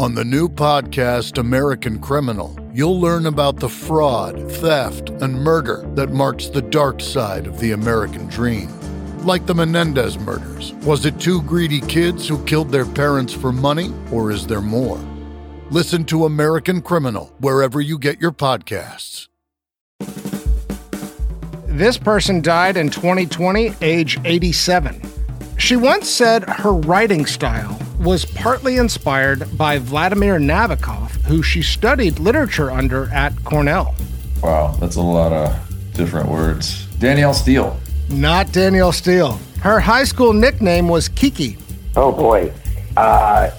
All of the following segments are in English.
On the new podcast, American Criminal, you'll learn about the fraud, theft, and murder that marks the dark side of the American dream. Like the Menendez murders, was it two greedy kids who killed their parents for money, or is there more? Listen to American Criminal wherever you get your podcasts. This person died in 2020, age 87. She once said her writing style was partly inspired by Vladimir Nabokov, who she studied literature under at Cornell. Wow, that's a lot of different words. Danielle Steele. Not Danielle Steele. Her high school nickname was Kiki. Oh boy. Uh,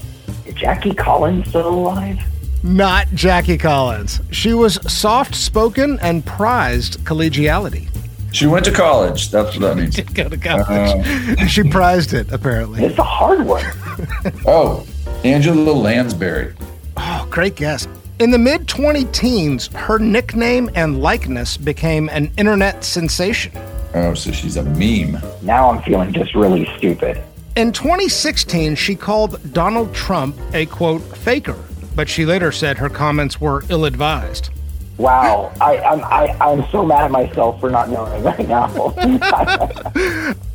Jackie Collins still alive? Not Jackie Collins. She was soft spoken and prized collegiality. She went to college. That's what that means. Go to college. Uh, she prized it, apparently. It's a hard one. Oh, Angela Lansbury. Oh, great guess. In the mid 20 teens, her nickname and likeness became an internet sensation. Oh, so she's a meme. now I'm feeling just really stupid. In 2016, she called Donald Trump a quote faker, but she later said her comments were ill advised. Wow, I, I'm I, I'm so mad at myself for not knowing right now.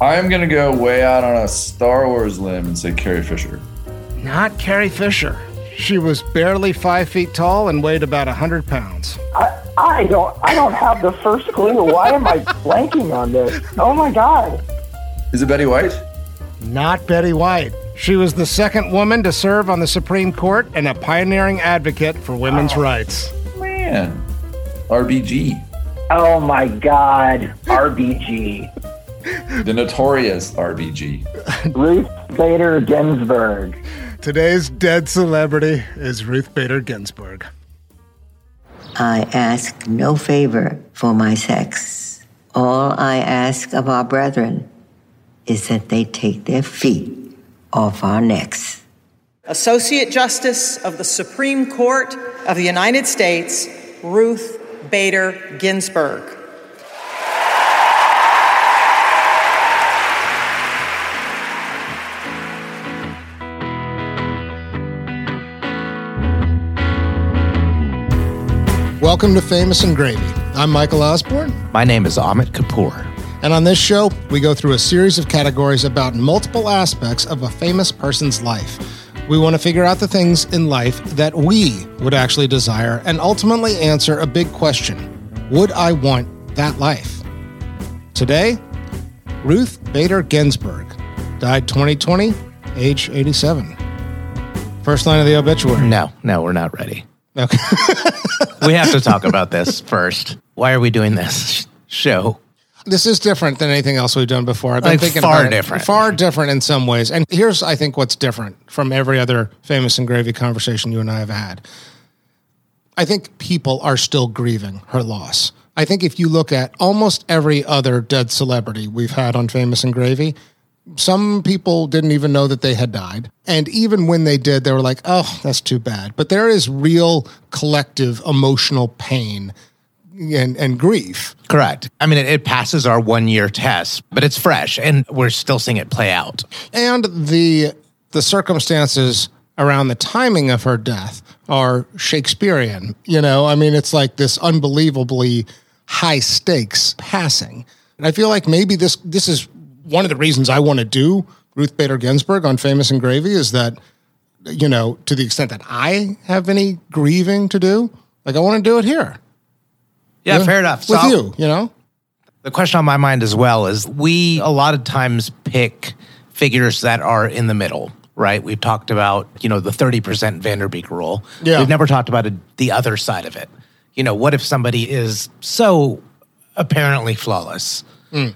I am going to go way out on a Star Wars limb and say Carrie Fisher. Not Carrie Fisher. She was barely five feet tall and weighed about 100 pounds. I, I don't I don't have the first clue. Why am I blanking on this? Oh my god. Is it Betty White? Not Betty White. She was the second woman to serve on the Supreme Court and a pioneering advocate for women's rights. Man. RBG. Oh my god. RBG. The notorious RBG. Ruth Bader Ginsburg. Today's dead celebrity is Ruth Bader Ginsburg. I ask no favor for my sex. All I ask of our brethren is that they take their feet off our necks. Associate Justice of the Supreme Court of the United States, Ruth Bader Ginsburg. Welcome to Famous and Gravy. I'm Michael Osborne, My name is Amit Kapoor. and on this show, we go through a series of categories about multiple aspects of a famous person's life. We want to figure out the things in life that we would actually desire and ultimately answer a big question Would I want that life? Today, Ruth Bader Ginsburg died 2020, age 87. First line of the obituary. No, no, we're not ready. Okay. We have to talk about this first. Why are we doing this show? This is different than anything else we've done before. I've been Like, thinking far it. different. far different in some ways. And here's, I think, what's different from every other famous and gravy conversation you and I have had. I think people are still grieving her loss. I think if you look at almost every other dead celebrity we've had on Famous and Gravy, some people didn't even know that they had died. And even when they did, they were like, oh, that's too bad. But there is real collective emotional pain and, and grief. Correct. I mean, it, it passes our one year test, but it's fresh and we're still seeing it play out. and the the circumstances around the timing of her death are Shakespearean. You know, I mean, it's like this unbelievably high stakes passing. And I feel like maybe this this is one of the reasons I want to do Ruth Bader Ginsburg on Famous and Gravy is that you know to the extent that I have any grieving to do, like I want to do it here Yeah, fair enough. with So you. You know, The question on my mind as well is we a lot of times pick figures that are in the middle, right? We've talked about, you know, the 30% Vanderbeek rule. Yeah. We've never talked about a, the other side of it. You know, what if somebody is so apparently flawless?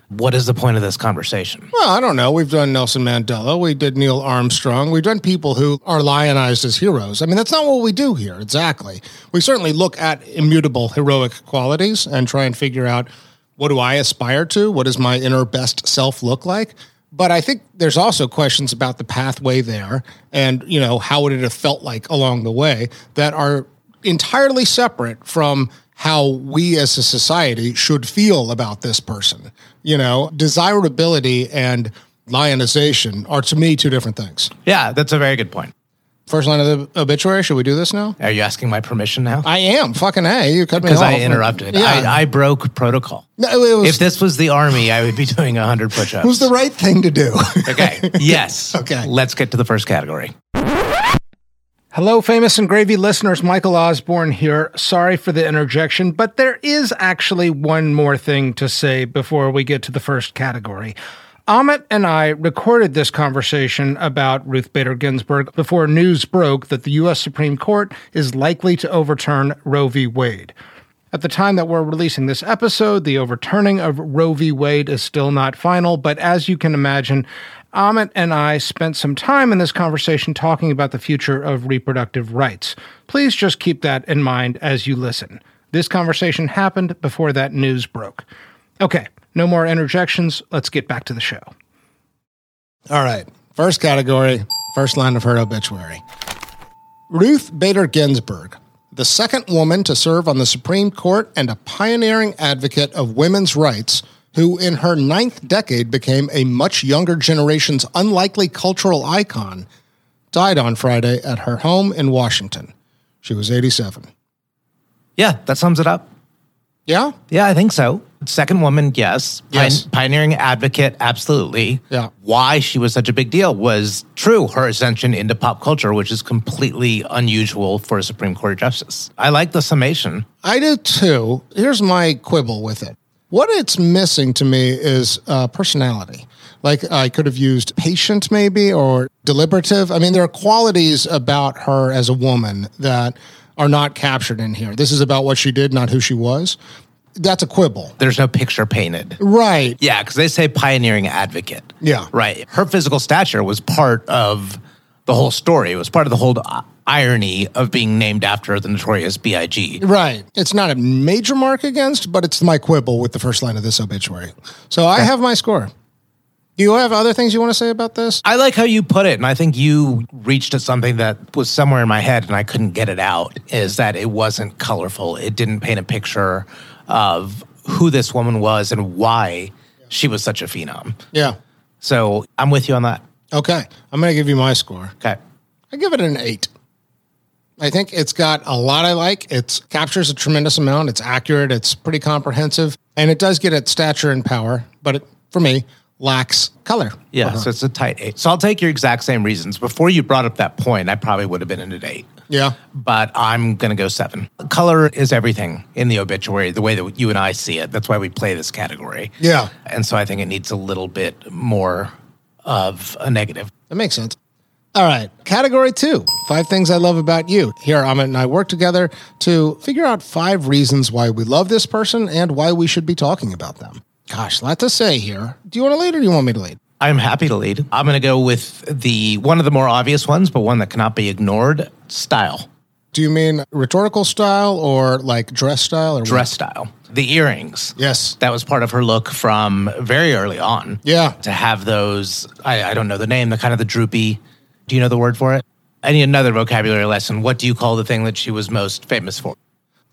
What is the point of this conversation? Well, I don't know. We've done Nelson Mandela. We did Neil Armstrong. We've done people who are lionized as heroes. I mean, that's not what we do here, exactly. We certainly look at immutable heroic qualities and try and figure out what do I aspire to? What does my inner best self look like? But I think there's also questions about the pathway there and, you know, how would it have felt like along the way that are entirely separate from how we as a society should feel about this person. You know, desirability and lionization are to me two different things. Yeah, that's a very good point. First line of the obituary. Should we do this now? Are you asking my permission now? I am. Fucking A. You cut me Because. I interrupted. Yeah. I, I broke protocol. No, it was, If this was the army, I would be doing 100 push ups. it was the right thing to do. Okay. Yes. Okay. Let's get to the first category. Hello, famous and gravy listeners. Michael Osborne here. Sorry for the interjection, but there is actually one more thing to say before we get to the first category. Amit and I recorded this conversation about Ruth Bader Ginsburg before news broke that the U.S. Supreme Court is likely to overturn Roe v. Wade. At the time that we're releasing this episode, the overturning of Roe v. Wade is still not final, but as you can imagine, Amit and I spent some time in this conversation talking about the future of reproductive rights. Please just keep that in mind as you listen. This conversation happened before that news broke. Okay, no more interjections. Let's get back to the show. All right. First category, first line of her obituary. Ruth Bader Ginsburg, the second woman to serve on the Supreme Court and a pioneering advocate of women's rights, who in her ninth decade became a much younger generation's unlikely cultural icon, died on Friday at her home in Washington. She was 87. Yeah, that sums it up. Yeah? Yeah, I think so. Second woman, yes. Yes. pioneering advocate, absolutely. Yeah. Why she was such a big deal was true, her ascension into pop culture, which is completely unusual for a Supreme Court justice. I like the summation. I do too. Here's my quibble with it. What it's missing to me is uh, personality. Like I could have used patient, maybe, or deliberative. I mean, there are qualities about her as a woman that are not captured in here. This is about what she did, not who she was. That's a quibble. There's no picture painted. Right. Yeah, because they say pioneering advocate. Yeah. Right. Her physical stature was part of the whole story. It was part of the whole uh, irony of being named after the notorious B.I.G. Right. It's not a major mark against, but it's my quibble with the first line of this obituary. So I have my score. Do you have other things you want to say about this? I like how you put it, and I think you reached at something that was somewhere in my head and I couldn't get it out. Is that it wasn't colorful? It didn't paint a picture of who this woman was and why she was such a phenom. Yeah. So I'm with you on that. Okay. I'm going to give you my score. Okay. I give it an eight. I think it's got a lot I like. It captures a tremendous amount. It's accurate. It's pretty comprehensive, and it does get its stature and power. But it, for me, lacks color. Yeah, uh-huh. so it's a tight eight. So I'll take your exact same reasons. Before you brought up that point, I probably would have been in an eight. Yeah. But I'm going to go seven. Color is everything in the obituary, the way that you and I see it. That's why we play this category. Yeah. And so I think it needs a little bit more of a negative. That makes sense. All right. Category two five things I love about you. Here, Amit and I work together to figure out five reasons why we love this person and why we should be talking about them. Gosh, lot to say here. Do you want to lead or do you want me to lead? I'm happy to lead. I'm going to go with the one of the more obvious ones, but one that cannot be ignored style, Do you mean rhetorical style or like dress style or what? dress style. The earrings. Yes. That was part of her look from very early on. Yeah. To have those, I, I don't know the name, the kind of the droopy. Do you know the word for it? I need another vocabulary lesson. What do you call the thing that she was most famous for?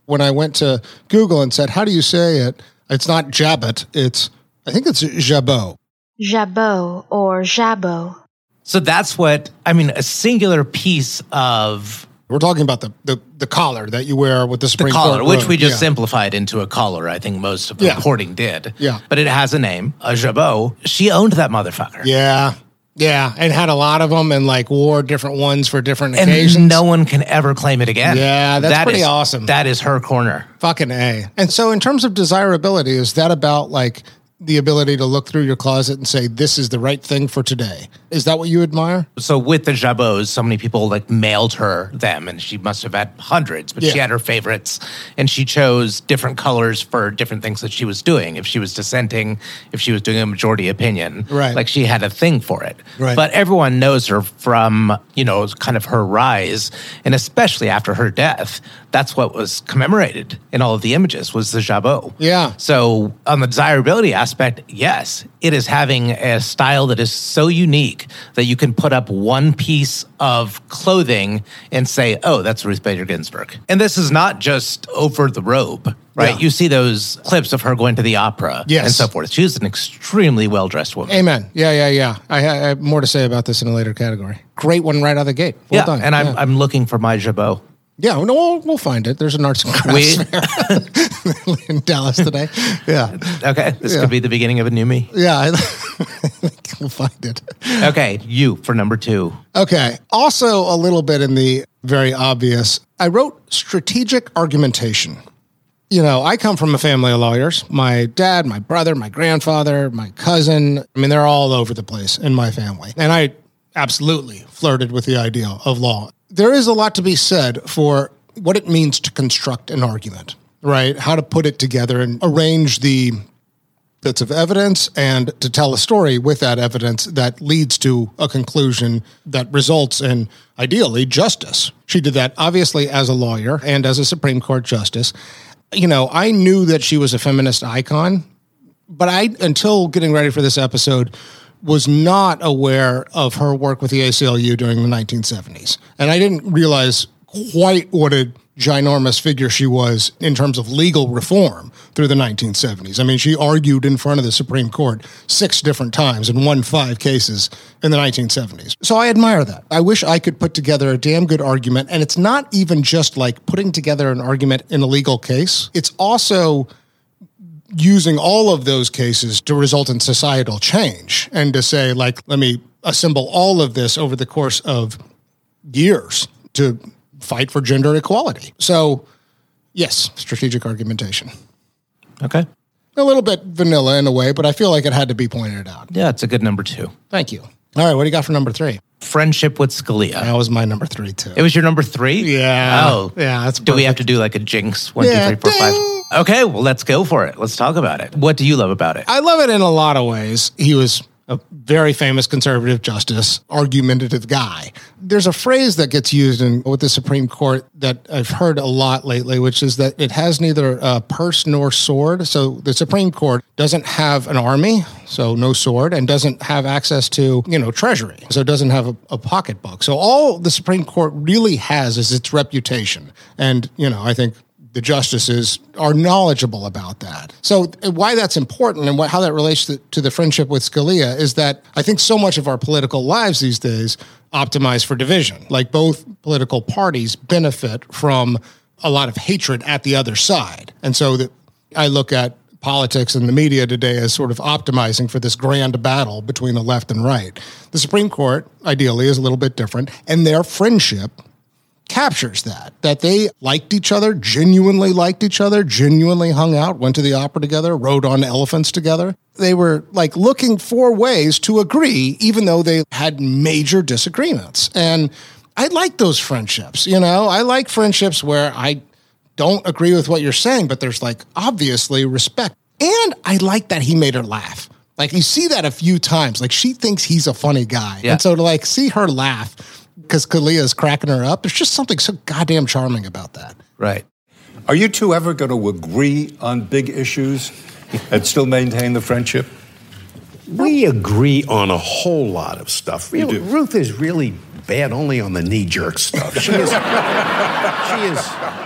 When I went to Google and said, how do you say it? It's not Jabot. It's, I think it's Jabot. Jabot or Jabot. So that's what, I mean, a singular piece of We're talking about the, the, the collar that you wear with the the collar, which robe. we just Yeah. simplified into a collar. I think most of the Yeah. reporting did. Yeah. But it has a name, a jabot. She owned that motherfucker. Yeah. Yeah. And had a lot of them and like wore different ones for different And occasions. no one can ever claim it again. Yeah, that's That pretty is- awesome. That is her corner. Fucking A. And so, in terms of desirability, is that about like the ability to look through your closet and say, this is the right thing for today? Is that what you admire? So with the jabots, so many people like mailed her them, and she must have had hundreds, but she had her favorites, and she chose different colors for different things that she was doing. If she was dissenting, if she was doing a majority opinion, Right. Like she had a thing for it. Right. But everyone knows her from you know kind of her rise, and especially after her death. That's what was commemorated in all of the images was the jabot. Yeah. So on the desirability aspect aspect, yes, it is having a style that is so unique that you can put up one piece of clothing and say, oh, that's Ruth Bader Ginsburg. And this is not just over the robe, right? Yeah. You see those clips of her going to the opera Yes. and so forth. She's an extremely well dressed woman. Amen. Yeah, yeah, yeah. I, I have more to say about this in a later category. Great one right out of the gate. Well yeah, done. and I'm, yeah. I'm looking for my jabot. Yeah, no, we'll, we'll find it. There's an arts and crafts fair in Dallas today. Yeah, Okay, this Yeah. could be the beginning of a new me. yeah. I think we'll find it. Okay, you for number two. Okay. Also, a little bit in the very obvious, I wrote strategic argumentation. You know, I come from a family of lawyers. My dad, my brother, my grandfather, my cousin. I mean, they're all over the place in my family. And I absolutely flirted with the idea of law. There is a lot to be said for what it means to construct an argument, right? How to put it together and arrange the bits of evidence and to tell a story with that evidence that leads to a conclusion that results in ideally justice. She did that obviously as a lawyer and as a Supreme Court justice. You know, I knew that she was a feminist icon, but I until getting ready for this episode was not aware of her work with the ACLU during the 1970s. And I didn't realize quite what a ginormous figure she was in terms of legal reform through the 1970s. I mean, she argued in front of the Supreme Court six different times and won five cases in the 1970s. So I admire that. I wish I could put together a damn good argument. And it's not even just like putting together an argument in a legal case, it's also using all of those cases to result in societal change and to say, like, let me assemble all of this over the course of years to fight for gender equality. So, yes, strategic argumentation. Okay. A little bit vanilla in a way, but I feel like it had to be pointed out. Yeah, it's a good number two. Thank you. All right, what do you got for number three? Friendship with Scalia. That was my number three, too. It was your number three? Yeah. Oh. Yeah, that's Do we have to do like a jinx? One, Yeah, three, four, five. ding. Okay, well, let's go for it. Let's talk about it. What do you love about it? I love it in a lot of ways. He was a very famous conservative justice, argumentative guy. There's a phrase that gets used in with the Supreme Court that I've heard a lot lately, which is that it has neither a purse nor sword. So the Supreme Court doesn't have an army, so no sword, and doesn't have access to, you know, treasury. So it doesn't have a, a pocketbook. So all the Supreme Court really has is its reputation. And, you know, I think the justices are knowledgeable about that. So uh, why that's important and what, how that relates to, to the friendship with Scalia is that I think so much of our political lives these days optimize for division. Like both political parties benefit from a lot of hatred at the other side. And so that I look at politics and the media today as sort of optimizing for this grand battle between the left and right. The Supreme Court ideally is a little bit different and their friendship captures that that they liked each other genuinely liked each other genuinely hung out went to the opera together rode on elephants together. They were like looking for ways to agree even though they had major disagreements. And i like those friendships you know? I like friendships where i don't agree with what you're saying but there's like obviously respect. And i like that he made her laugh. Like you see that a few times. Like she thinks he's a funny guy. Yeah. and so to like see her laugh because Scalia is cracking her up. There's just something so goddamn charming about that. Right. Are you two ever going to agree on big issues and still maintain the friendship? We agree on a whole lot of stuff. You Ru- do. Ruth is really bad only on the knee jerk stuff. She is. she is.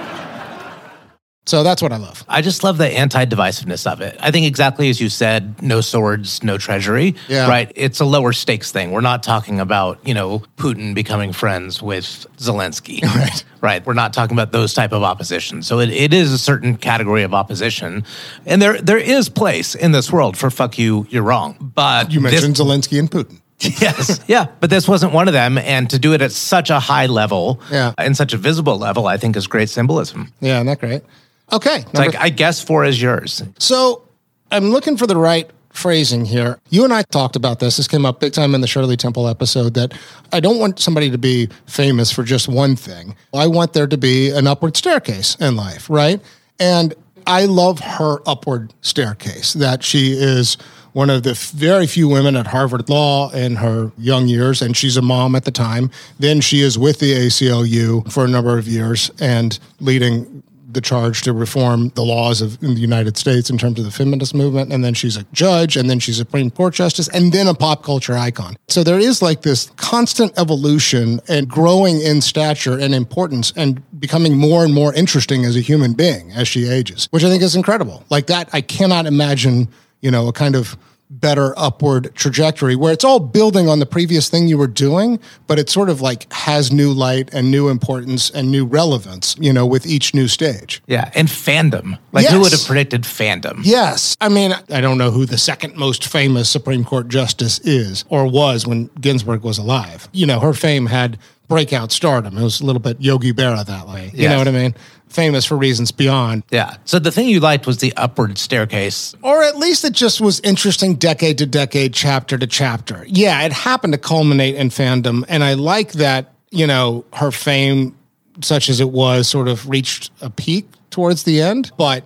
So that's what I love. I just love the anti divisiveness of it. I think exactly as you said, no swords, no treasury. Yeah. Right. It's a lower stakes thing. We're not talking about, you know, Putin becoming friends with Zelensky. Right. Right. We're not talking about those type of opposition. So it, it is a certain category of opposition. And there there is place in this world for fuck you, you're wrong. But You this- mentioned Zelensky and Putin. yes. Yeah. But this wasn't one of them. And to do it at such a high level Yeah. and such a visible level, I think is great symbolism. Yeah, isn't that great? Okay. It's like, I guess four is yours. so I'm looking for the right phrasing here. You and I talked about this. This came up big time in the Shirley Temple episode that I don't want somebody to be famous for just one thing. I want there to be an upward staircase in life, right? And I love her upward staircase that she is one of the very few women at Harvard Law in her young years, and she's a mom at the time. Then she is with the ACLU for a number of years and leading the charge to reform the laws of the United States in terms of the feminist movement. And then she's a judge, and then she's a Supreme Court justice, and then a pop culture icon. So there is like this constant evolution and growing in stature and importance and becoming more and more interesting as a human being as she ages, which I think is incredible. Like that, I cannot imagine, you know, a kind of better upward trajectory where it's all building on the previous thing you were doing, but it sort of like has new light and new importance and new relevance, you know, with each new stage. Yeah, and fandom. Like who would have predicted fandom? Yes. I mean, I don't know who the second most famous Supreme Court justice is or was when Ginsburg was alive. You know, her fame had breakout stardom. It was a little bit Yogi Berra that way. You Yes. know what I mean? Famous for reasons beyond. Yeah. So the thing you liked was the upward staircase. Or at least it just was interesting decade to decade, chapter to chapter. Yeah, it happened to culminate in fandom. And I like that, you know, her fame, such as it was, sort of reached a peak towards the end. But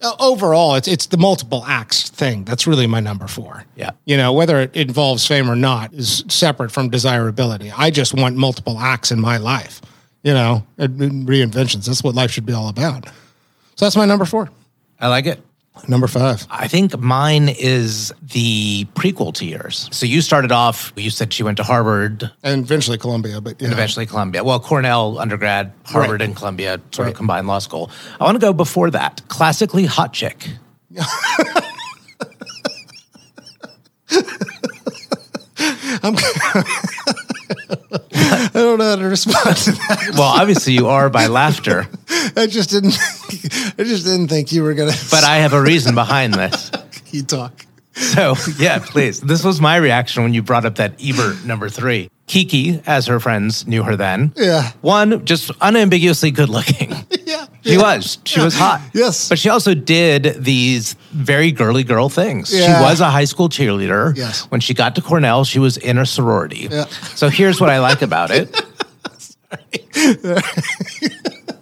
uh, overall, it's it's the multiple acts thing. That's really my number four. Yeah. You know, whether it involves fame or not is separate from desirability. I just want multiple acts in my life, you know, reinventions. That's what life should be all about. So that's my number four. I like it. Number five. I think mine is the prequel to yours. So you started off, you said she went to Harvard And eventually Columbia, but yeah. and eventually Columbia. Well, Cornell undergrad, Harvard Right. and Columbia sort Right. of combined law school. I want to go before that. Classically hot chick. I'm, don't know how to respond to that. Well, obviously you are by laughter, I just didn't. I just didn't think you were gonna. but I have a reason behind this. you talk. So, yeah, please. This was my reaction when you brought up that Ebert number three. Kiki, as her friends knew her then. Yeah. One, just unambiguously good looking. Yeah, She was. She was hot. Yes. But she also did these very girly girl things. Yeah. She was a high school cheerleader. Yes. When she got to Cornell, she was in a sorority. Yeah. So here's what I like about it.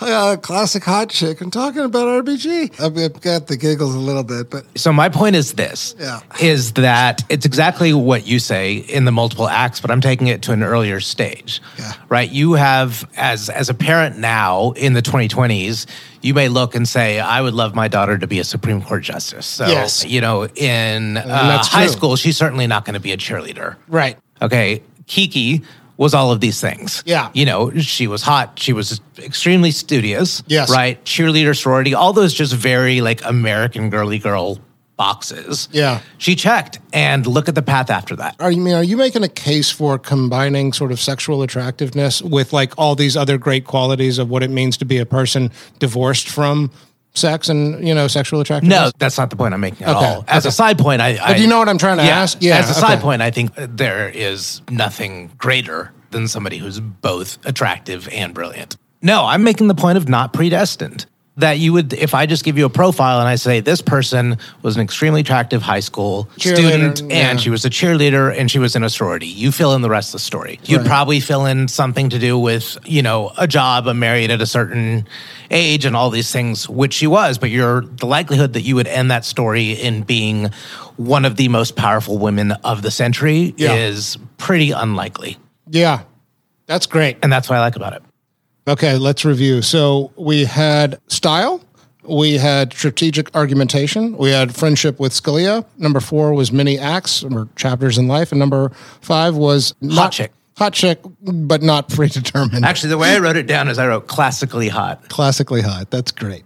Uh, classic hot chick. I'm talking about RBG. I've, I've got the giggles a little bit, but So my point is this Yeah. is that it's exactly what you say in the multiple acts, but I'm taking it to an earlier stage. Yeah. Right? You have as as a parent now in the 2020s, you may look and say, I would love my daughter to be a Supreme Court justice. So, Yes. you know, in uh, high school, she's certainly not going to be a cheerleader. right. Okay. Kiki was all of these things. Yeah. You know, she was hot. She was extremely studious. Yes. Right. Cheerleader, sorority, all those just very like American girly girl boxes. Yeah. She checked and look at the path after that. Are you I mean? Are you making a case for combining sort of sexual attractiveness with like all these other great qualities of what it means to be a person divorced from sex and you know sexual attractiveness? No, that's not the point I'm making at Okay, all. As a side point, I. But I you know what I'm trying to ask? Yeah, As a side point, I think there is nothing greater than somebody who's both attractive and brilliant. No, I'm making the point of not predestined. That you would, if I just give you a profile and I say this person was an extremely attractive high school student yeah. and she was a cheerleader and she was in a sorority, you fill in the rest of the story. You'd Right. probably fill in something to do with, you know, a job, a married at a certain age and all these things, which she was, but you're the likelihood that you would end that story in being one of the most powerful women of the century Yeah. is pretty unlikely. Yeah, that's great. And that's what I like about it. Okay, let's review. So we had style, we had strategic argumentation, we had friendship with Scalia. Number four was many acts or chapters in life, and number five was not, chick. Hot chick, but not predetermined. Actually, the way I wrote it down is I wrote classically hot. Classically hot. That's great.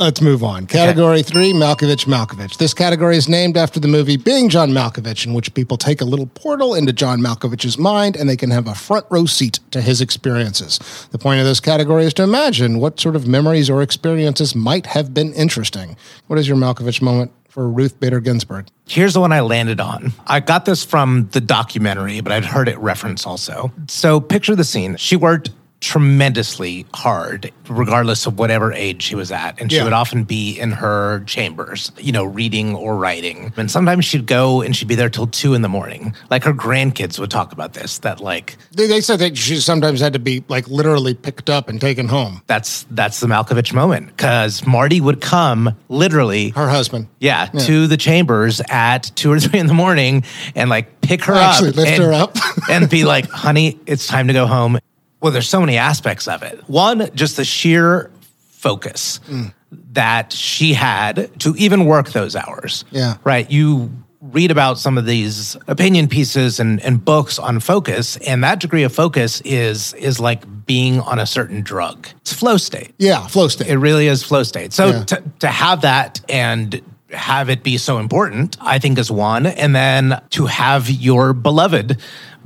Let's move on. Category three, Malkovich Malkovich. This category is named after the movie Being John Malkovich, in which people take a little portal into John Malkovich's mind and they can have a front row seat to his experiences. The point of this category is to imagine what sort of memories or experiences might have been interesting. What is your Malkovich moment for Ruth Bader Ginsburg? Here's the one I landed on. I got this from the documentary, but I'd heard it referenced also. So picture the scene. She worked tremendously hard, regardless of whatever age she was at. And she Yeah. would often be in her chambers, you know, reading or writing. And sometimes she'd go and she'd be there till two in the morning. Like her grandkids would talk about this, that like They, they said that she sometimes had to be like literally picked up and taken home. that's that's the Malkovich moment. Because Marty would come literally Her husband. Yeah, to the chambers at two or three in the morning and like pick her Actually up, lift and, her up. and be like, "Honey, it's time to go home." Well, there's so many aspects of it. One, just the sheer focus mm. that she had to even work those hours. Yeah. Right. You read about some of these opinion pieces and, and books on focus, and that degree of focus is is like being on a certain drug. It's flow state. Yeah, flow state. It really is flow state. So Yeah. to, to have that and have it be so important, I think is one. And then to have your beloved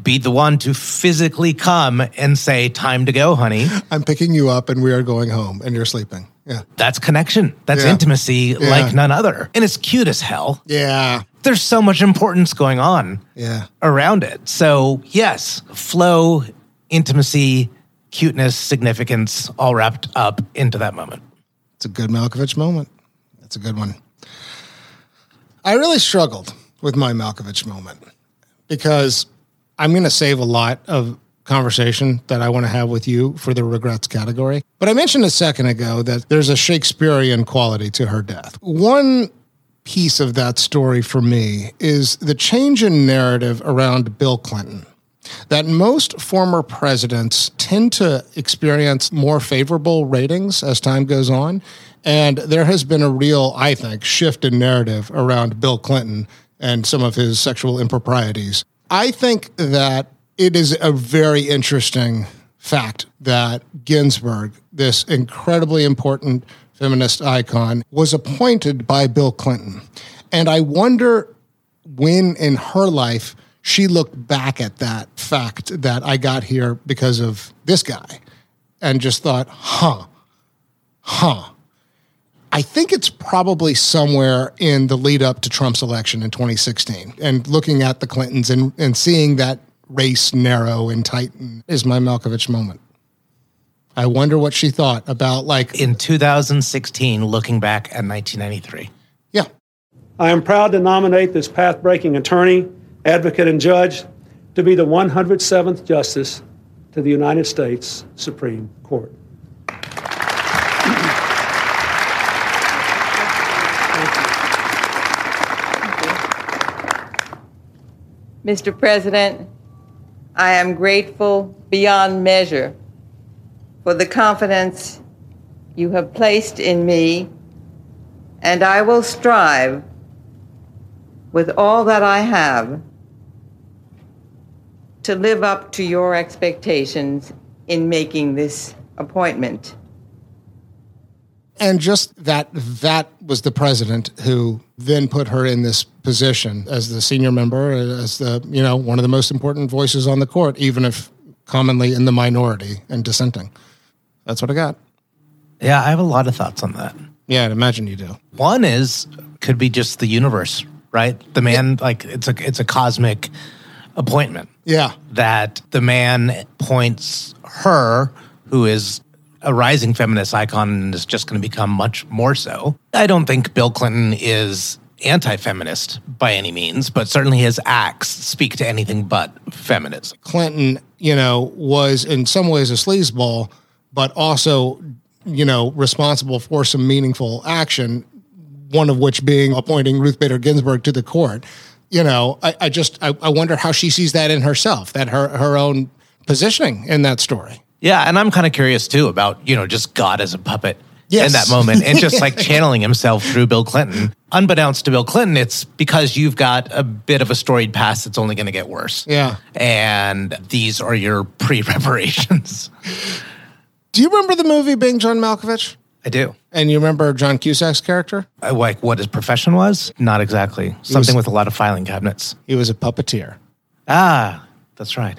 be the one to physically come and say, time to go, honey. I'm picking you up and we are going home and you're sleeping. Yeah. That's connection. That's Yeah. intimacy Yeah. like none other. And it's cute as hell. Yeah. There's so much importance going on Yeah. around it. So, yes, flow, intimacy, cuteness, significance, all wrapped up into that moment. It's a good Malkovich moment. That's a good one. I really struggled with my Malkovich moment because I'm going to save a lot of conversation that I want to have with you for the regrets category. But I mentioned a second ago that there's a Shakespearean quality to her death. One piece of that story for me is the change in narrative around Bill Clinton. That most former presidents tend to experience more favorable ratings as time goes on. And there has been a real, I think, shift in narrative around Bill Clinton and some of his sexual improprieties. I think that it is a very interesting fact that Ginsburg, this incredibly important feminist icon, was appointed by Bill Clinton. And I wonder when in her life she looked back at that fact that I got here because of this guy and just thought, huh, huh. I think it's probably somewhere in the lead up to Trump's election in 2016 and looking at the Clintons and, and seeing that race narrow and tighten is my Malkovich moment. I wonder what she thought about like In 2016, looking back at 1993. Yeah. I am proud to nominate this path breaking attorney, advocate, and judge to be the 107th Justice to the United States Supreme Court. Mr. President, I am grateful beyond measure for the confidence you have placed in me, and I will strive with all that I have to live up to your expectations in making this appointment. And just that that was the president who then put her in this position as the senior member as the you know one of the most important voices on the court even if commonly in the minority and dissenting that's what i got Yeah, I have a lot of thoughts on that. yeah i'd imagine you do One is could be just the universe, right? The man, like it's a it's a cosmic appointment. yeah that the man points her, who is a rising feminist icon and is just going to become much more so. I don't think Bill Clinton is anti feminist by any means, but certainly his acts speak to anything but feminism. clinton you know was in some ways a sleazeball but also you know responsible for some meaningful action one of which being appointing ruth bader ginsburg to the court you know i, I just I, I wonder how she sees that in herself that her her own positioning in that story Yeah, and I'm kind of curious too about, you know, just God as a puppet Yes. in that moment and just like channeling himself through Bill Clinton. Unbeknownst to Bill Clinton, it's because you've got a bit of a storied past that's only going to get worse. Yeah. And these are your pre reparations. do you remember the movie being john malkovich I do. and you remember john cusack's character I like what his profession was? Not exactly. Something with a lot of filing cabinets. he was a puppeteer Ah, that's right.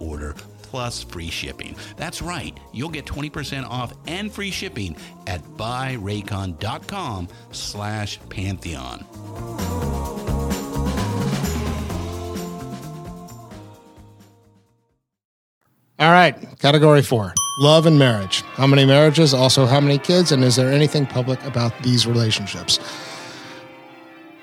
order plus free shipping. That's right, you'll get 20% off and free shipping at buyraycon.com slash pantheon. All right, category four love and marriage. How many marriages? Also, how many kids? And is there anything public about these relationships?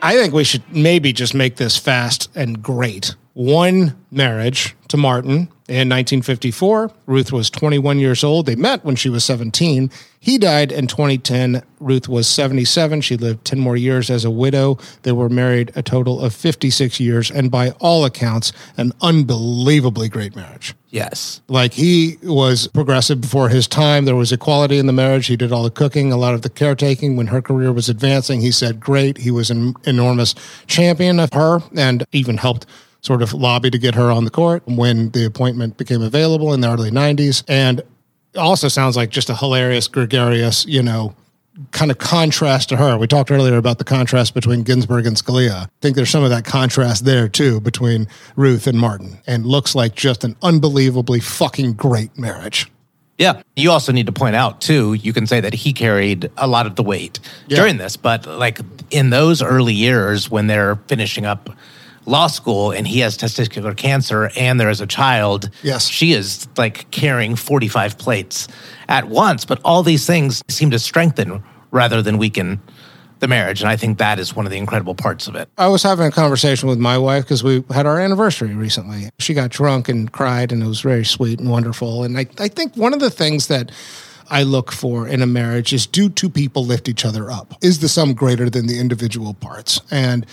I think we should maybe just make this fast and great. One marriage to Martin in 1954. Ruth was 21 years old. They met when she was 17. He died in 2010. Ruth was 77. She lived 10 more years as a widow. They were married a total of 56 years, and by all accounts, an unbelievably great marriage. Yes. Like he was progressive before his time. There was equality in the marriage. He did all the cooking, a lot of the caretaking. When her career was advancing, he said, Great. He was an enormous champion of her and even helped sort of lobby to get her on the court when the appointment became available in the early 90s. And also sounds like just a hilarious, gregarious, you know, kind of contrast to her. We talked earlier about the contrast between Ginsburg and Scalia. I think there's some of that contrast there too between Ruth and Martin, and looks like just an unbelievably fucking great marriage. Yeah. You also need to point out, too, you can say that he carried a lot of the weight Yeah. during this, but like in those early years when they're finishing up law school and he has testicular cancer and there is a child, yes. she is like carrying 45 plates at once. But all these things seem to strengthen rather than weaken the marriage. And I think that is one of the incredible parts of it. I was having a conversation with my wife because we had our anniversary recently. She got drunk and cried, and it was very sweet and wonderful. And I, I think one of the things that I look for in a marriage is do two people lift each other up? Is the sum greater than the individual parts? And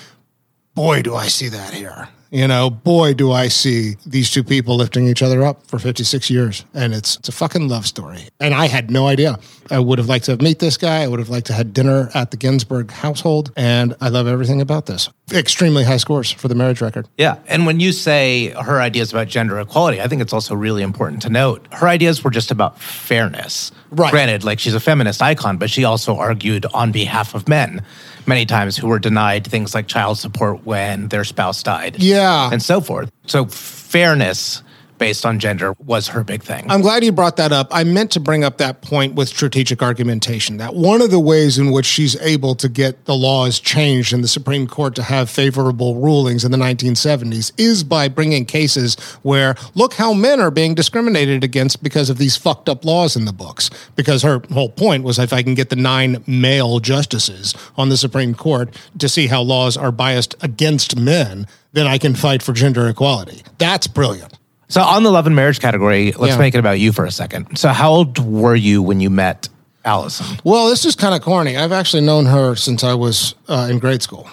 boy, do I see that here. You know, boy, do I see these two people lifting each other up for 56 years. And it's, it's a fucking love story. And I had no idea. I would have liked to have meet this guy. I would have liked to had dinner at the Ginsburg household. And I love everything about this. Extremely high scores for the marriage record. Yeah. And when you say her ideas about gender equality, I think it's also really important to note her ideas were just about fairness. Right. Granted, like she's a feminist icon, but she also argued on behalf of men many times who were denied things like child support when their spouse died. Yeah. And so forth. So fairness based on gender was her big thing. I'm glad you brought that up. I meant to bring up that point with strategic argumentation. That one of the ways in which she's able to get the laws changed in the Supreme Court to have favorable rulings in the 1970s is by bringing cases where look how men are being discriminated against because of these fucked up laws in the books. Because her whole point was if I can get the nine male justices on the Supreme Court to see how laws are biased against men, then I can fight for gender equality. That's brilliant. So on the love and marriage category, let's Yeah. make it about you for a second. So how old were you when you met Allison? Well, this is kind of corny. I've actually known her since I was uh, in grade school.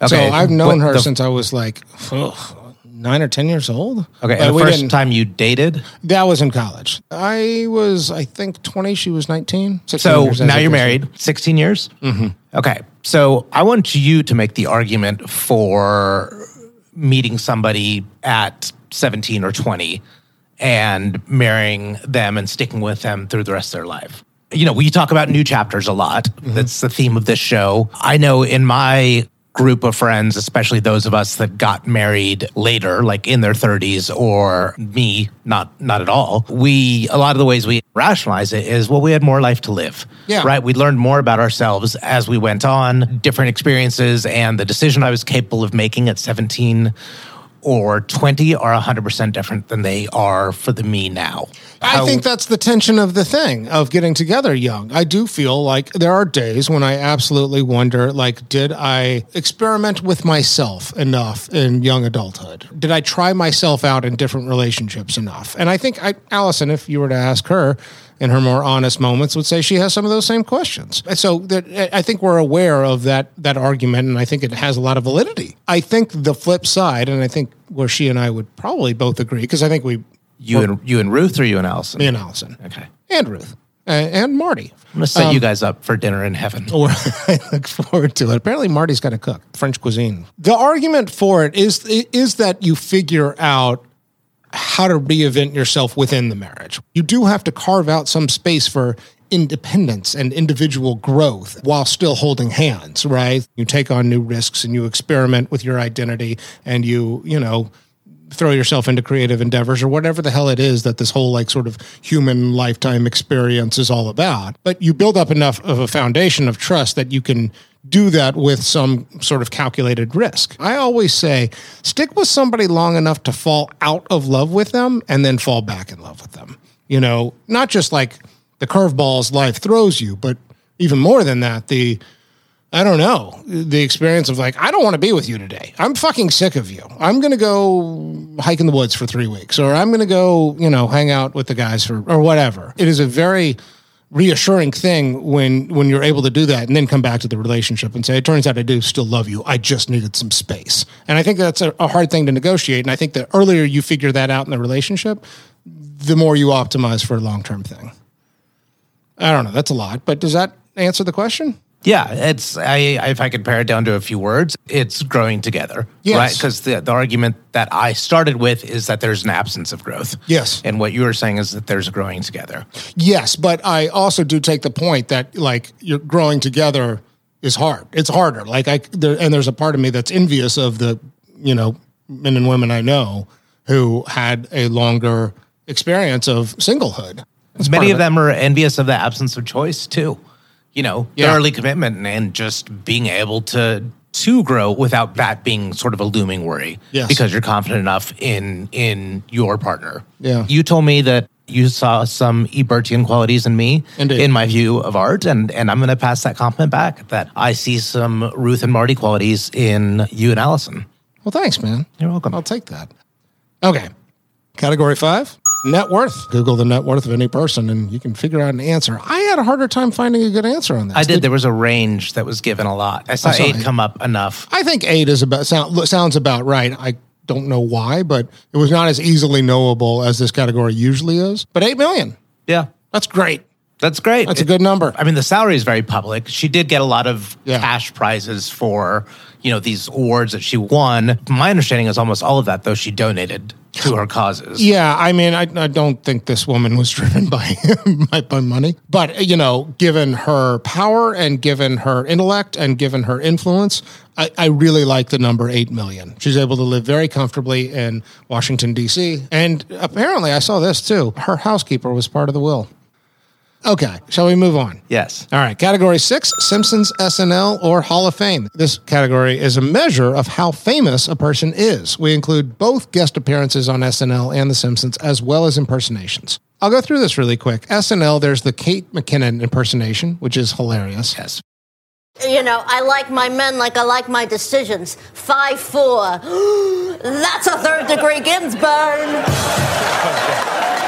Okay, So I've known her the- since I was like ugh, nine or 10 years old. Okay, But and the we first didn't- time you dated? That was in college. I was, I think, 20. She was 19. 16 So years now a you're married, 16 years? Mm-hmm. Okay. So I want you to make the argument for meeting somebody at 17 or 20 and marrying them and sticking with them through the rest of their life. You know, we talk about new chapters a lot. Mm-hmm. That's the theme of this show. I know in my group of friends, especially those of us that got married later, like in their 30s, or me, not not at all. We a lot of the ways we rationalize it is well, we had more life to live. Yeah. Right. We learned more about ourselves as we went on, different experiences, and the decision I was capable of making at 17 or 20 are 100% different than they are for the me now. I think that's the tension of the thing of getting together young. I do feel like there are days when I absolutely wonder like did I experiment with myself enough in young adulthood? Did I try myself out in different relationships enough? And I think I Allison if you were to ask her in her more honest moments would say she has some of those same questions. And so that I think we're aware of that that argument and I think it has a lot of validity. I think the flip side and I think where she and I would probably both agree because I think we You and you and Ruth or you and Allison? me and Allison. Okay. And Ruth. And, and Marty. I'm going to set Um, you guys up for dinner in heaven. Or I look forward to it. Apparently, Marty's got to cook French cuisine. The argument for it is is that you figure out how to reinvent yourself within the marriage. You do have to carve out some space for independence and individual growth while still holding hands, right? You take on new risks and you experiment with your identity and you, you know, throw yourself into creative endeavors or whatever the hell it is that this whole like sort of human lifetime experience is all about. But you build up enough of a foundation of trust that you can do that with some sort of calculated risk. I always say stick with somebody long enough to fall out of love with them and then fall back in love with them. You know, not just like the curveballs life throws you, but even more than that, the I don't know. The experience of like, I don't want to be with you today. I'm fucking sick of you. I'm going to go hike in the woods for three weeks, or I'm going to go, you know, hang out with the guys for, or whatever. It is a very reassuring thing when when you're able to do that and then come back to the relationship and say it turns out i do still love you. I just needed some space. And i think that's a, a hard thing to negotiate. And i think the earlier you figure that out in the relationship the more you optimize for a long-term thing. I don't know. That's a lot. But does that answer the question Yeah, it's I if I could pare it down to a few words, it's growing together. Yes. Right? Because the, the argument that I started with is that there's an absence of growth. Yes. And what you were saying is that there's growing together. Yes, but I also do take the point that like you're growing together is hard. It's harder. Like I there, and there's a part of me that's envious of the you know men and women I know who had a longer experience of singlehood. Part Many of it. them are envious of the absence of choice too. You know, Yeah. early commitment and just being able to to grow without that being sort of a looming worry. Yes. Because you're confident enough in in your partner. Yeah. You told me that you saw some Ebertian qualities in me Indeed. in my view of art, and and I'm going to pass that compliment back. That I see some Ruth and Marty qualities in you and Allison. Well, thanks, man. You're welcome. I'll take that. Okay. Category five net worth. Google the net worth of any person and you can figure out an answer. I had a harder time finding a good answer on this. I did. There was a range that was given a lot. I saw, I saw eight eight. come up enough. I think eight is about sound, sounds about right. I don't know why, but it was not as easily knowable as this category usually is. But eight million, Yeah, that's great. that's great. That's a good number. I mean, the salary is very public. She did get a lot of cash prizes for, you know, these awards that she won. My understanding is almost all of that, though, she donated to her causes. Yeah, I mean, I, I don't think this woman was driven by, by by money, but you know, given her power and given her intellect and given her influence, I, I really like the number eight million. She's able to live very comfortably in Washington D.C. and apparently, I saw this too. Her housekeeper was part of the will. Okay, shall we move on? Yes. All right, category six Simpsons, SNL, or Hall of Fame. This category is a measure of how famous a person is. We include both guest appearances on SNL and The Simpsons, as well as impersonations. I'll go through this really quick. SNL, there's the Kate McKinnon impersonation, which is hilarious. Yes. You know, I like my men like I like my decisions. Five four. That's a third degree Ginsburg.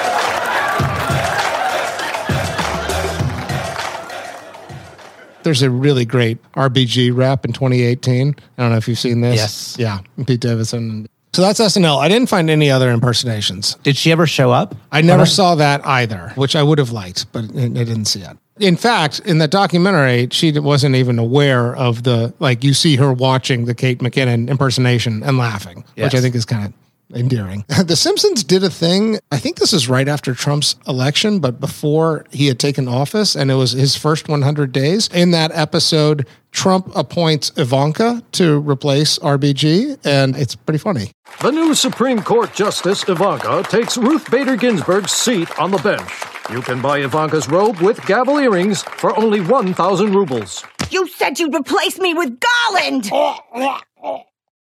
There's a really great RBG rap in 2018. I don't know if you've seen this. Yes. Yeah, Pete Davidson. So that's SNL. I didn't find any other impersonations. Did she ever show up? I never saw that either, which I would have liked, but I didn't see it. In fact, in that documentary, she wasn't even aware of the like. You see her watching the Kate McKinnon impersonation and laughing, which I think is kind of endearing. the Simpsons did a thing. I think this is right after Trump's election, but before he had taken office, and it was his first 100 days. In that episode, Trump appoints Ivanka to replace RBG, and it's pretty funny. The new Supreme Court Justice Ivanka takes Ruth Bader Ginsburg's seat on the bench. You can buy Ivanka's robe with gavel earrings for only 1,000 rubles. You said you'd replace me with Garland.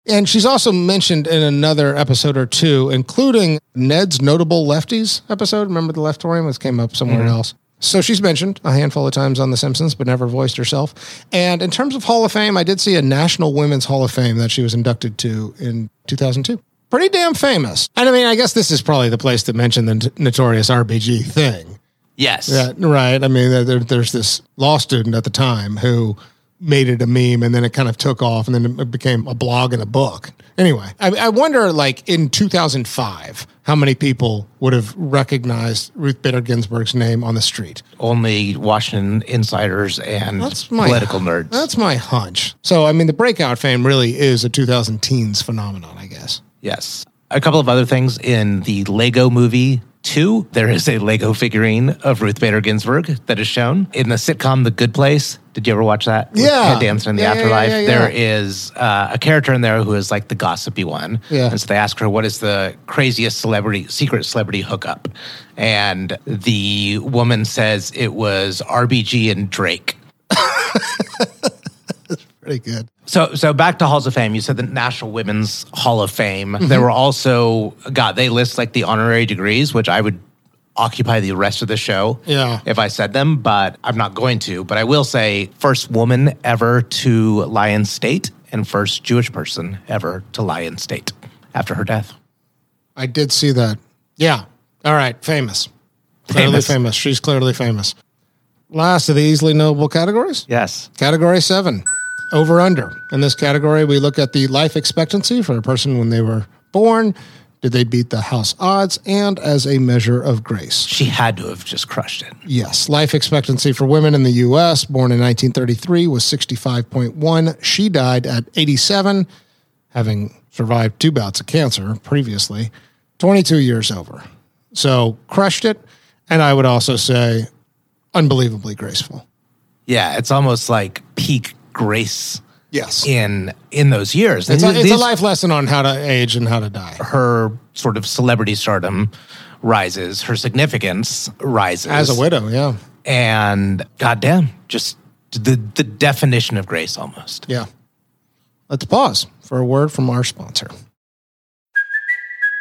And she's also mentioned in another episode or two, including Ned's Notable Lefties episode. Remember the leftorium? This came up somewhere Mhm. else. So she's mentioned a handful of times on The Simpsons, but never voiced herself. And in terms of Hall of Fame, I did see a National Women's Hall of Fame that she was inducted to in 2002. Pretty damn famous. And I mean, I guess this is probably the place to mention the n- notorious RBG thing. Yes. Yeah, right. I mean, there, there's this law student at the time who made it a meme and then it kind of took off and then it became a blog and a book. Anyway, I, I wonder, like in 2005, how many people would have recognized Ruth Bader Ginsburg's name on the street? Only Washington insiders and That's my political nerds. That's my hunch. So, I mean, the breakout fame really is a 2000 teens phenomenon, I guess. Yes. A couple of other things in the Lego movie 2, there is a Lego figurine of Ruth Bader Ginsburg that is shown. In the sitcom The Good Place, did you ever watch that? With Yeah. Ted Danson in the Yeah, Afterlife. yeah, yeah, There is uh, a character in there who is like the gossipy one. Yeah. And so they ask her, what is the craziest celebrity, secret celebrity hookup? And the woman says it was RBG and Drake. Pretty good. So, so back to halls of fame. You said the National Women's Hall of Fame. Mm-hmm. There were also, God, they list like the honorary degrees, which I would occupy the rest of the show Yeah. if I said them, but I'm not going to. But I will say, first woman ever to lie in state, and first Jewish person ever to lie in state after her death. I did see that. Yeah. All right. Famous. Clearly Famous. famous. She's clearly famous. Last of the easily knowable categories. Yes. Category seven, over under. In this category, we look at the life expectancy for a person when they were born. Did they beat the house odds? And as a measure of grace. She had to have just crushed it. Yes. Life expectancy for women in the U.S. born in 1933 was 65.1. She died at 87, having survived two bouts of cancer previously, 22 years over. So crushed it. And I would also say unbelievably graceful. Yeah, it's almost like peak grace. Yes. In in those years. It's a, it's a life lesson on how to age and how to die. her sort of celebrity stardom rises, her significance rises As a widow, yeah. and goddamn, just the the definition of grace almost. Yeah. Let's pause for a word from our sponsor.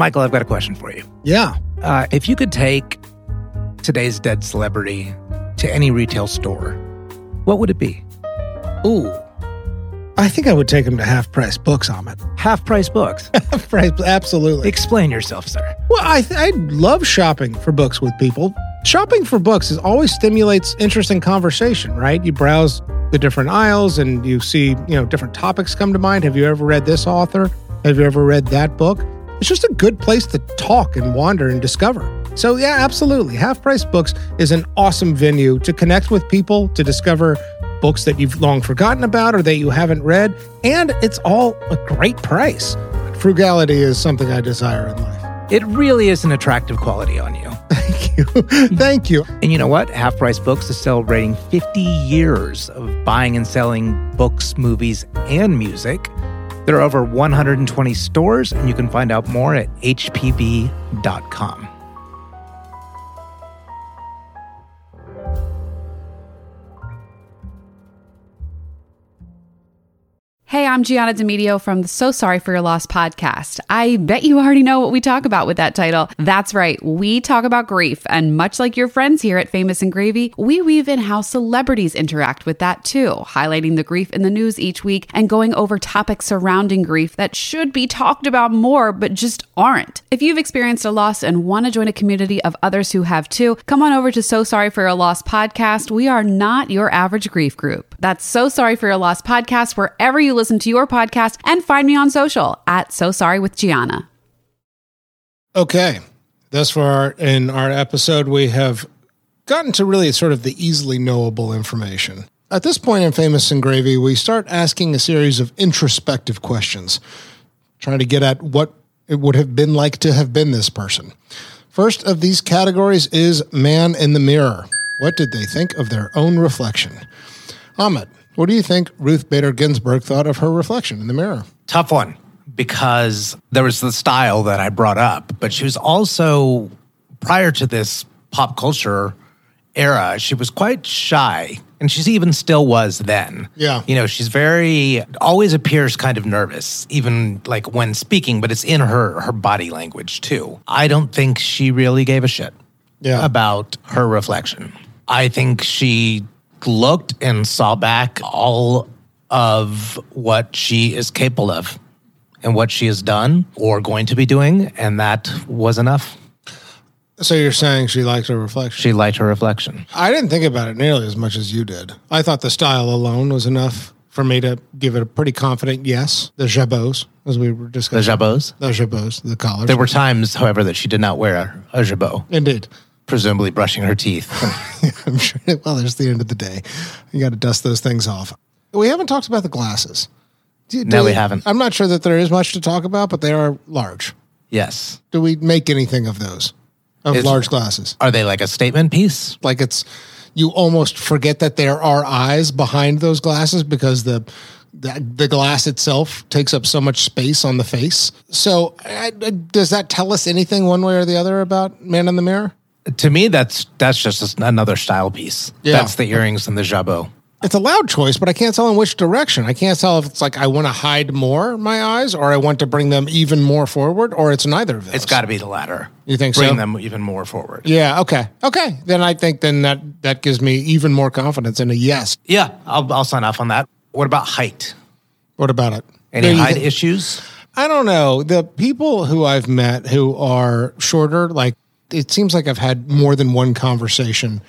Michael, I've got a question for you. Yeah. Uh, if you could take today's dead celebrity to any retail store, what would it be? Ooh. I think I would take him to half price books, Amit. Half price books. half price, absolutely. Explain yourself, sir. Well, I, I love shopping for books with people. Shopping for books is always stimulates interesting conversation, right? You browse the different aisles and you see, you know, different topics come to mind. Have you ever read this author? Have you ever read that book? It's just a good place to talk and wander and discover. So, yeah, absolutely. Half Price Books is an awesome venue to connect with people, to discover books that you've long forgotten about or that you haven't read. And it's all a great price. Frugality is something I desire in life. It really is an attractive quality on you. Thank you. Thank you. And you know what? Half Price Books is celebrating 50 years of buying and selling books, movies, and music. There are over 120 stores, and you can find out more at hpb.com. Hey, I'm Gianna Demedio from the So Sorry for Your Loss podcast. I bet you already know what we talk about with that title. That's right, we talk about grief, and much like your friends here at Famous and Gravy, we weave in how celebrities interact with that too, highlighting the grief in the news each week and going over topics surrounding grief that should be talked about more but just aren't. If you've experienced a loss and want to join a community of others who have too, come on over to So Sorry for Your Loss podcast. We are not your average grief group. That's So Sorry for Your Loss podcast wherever you listen to your podcast and find me on social at So Sorry with Gianna. Okay. Thus far in our episode, we have gotten to really sort of the easily knowable information. At this point in Famous and Gravy, we start asking a series of introspective questions, trying to get at what it would have been like to have been this person. First of these categories is Man in the Mirror. What did they think of their own reflection? Amit, what do you think Ruth Bader Ginsburg thought of her reflection in the mirror? Tough one because there was the style that I brought up, but she was also, prior to this pop culture era, she was quite shy. And she's even still was then. Yeah. You know, she's very, always appears kind of nervous, even like when speaking, but it's in her, her body language too. I don't think she really gave a shit yeah. about her reflection. I think she looked and saw back all of what she is capable of and what she has done or going to be doing, and that was enough. So you're saying she liked her reflection? She liked her reflection. I didn't think about it nearly as much as you did. I thought the style alone was enough for me to give it a pretty confident yes. The jabots, as we were discussing. The jabots? The jabots, the collars. There were times, however, that she did not wear a, a jabot. Indeed. Presumably brushing her teeth. I'm sure. Well, there's the end of the day. You got to dust those things off. We haven't talked about the glasses. Do, no, we haven't. I'm not sure that there is much to talk about, but they are large. Yes. Do we make anything of those? Of Is- large glasses? Are they like a statement piece? Like it's you almost forget that there are eyes behind those glasses because the the, the glass itself takes up so much space on the face. So, I, I- does that tell us anything one way or the other about Man in the Mirror? To me, that's that's just another style piece. Yeah. That's the earrings and the jabot. It's a loud choice, but I can't tell in which direction. I can't tell if it's like I want to hide more my eyes or I want to bring them even more forward or it's neither of those. It's got to be the latter. You think so? Bring so? them even more forward. Yeah, okay. Okay. Then I think then that that gives me even more confidence in a yes. Yeah, I'll, I'll sign off on that. What about height? What about it? Any height think- issues? I don't know. The people who I've met who are shorter, like it seems like I've had more than one conversation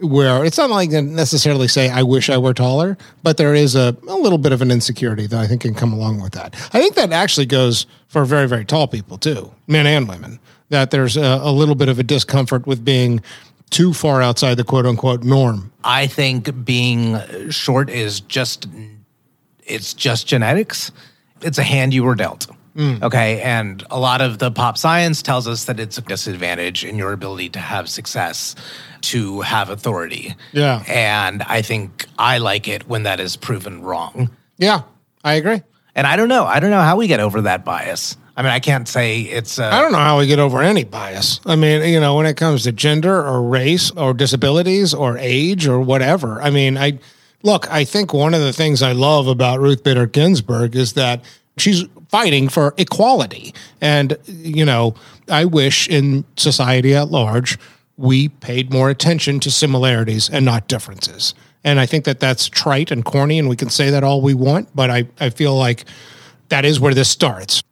where it's not like they necessarily say I wish I were taller, but there is a, a little bit of an insecurity that I think can come along with that. I think that actually goes for very, very tall people too, men and women, that there's a, a little bit of a discomfort with being too far outside the quote unquote norm. I think being short is just it's just genetics. It's a hand you were dealt. Mm. Okay. And a lot of the pop science tells us that it's a disadvantage in your ability to have success, to have authority. Yeah. And I think I like it when that is proven wrong. Yeah, I agree. And I don't know. I don't know how we get over that bias. I mean, I can't say it's. I don't know how we get over any bias. I mean, you know, when it comes to gender or race or disabilities or age or whatever. I mean, I look, I think one of the things I love about Ruth Bader Ginsburg is that she's fighting for equality. And, you know, I wish in society at large, we paid more attention to similarities and not differences. And I think that that's trite and corny, and we can say that all we want, but I, I feel like that is where this starts.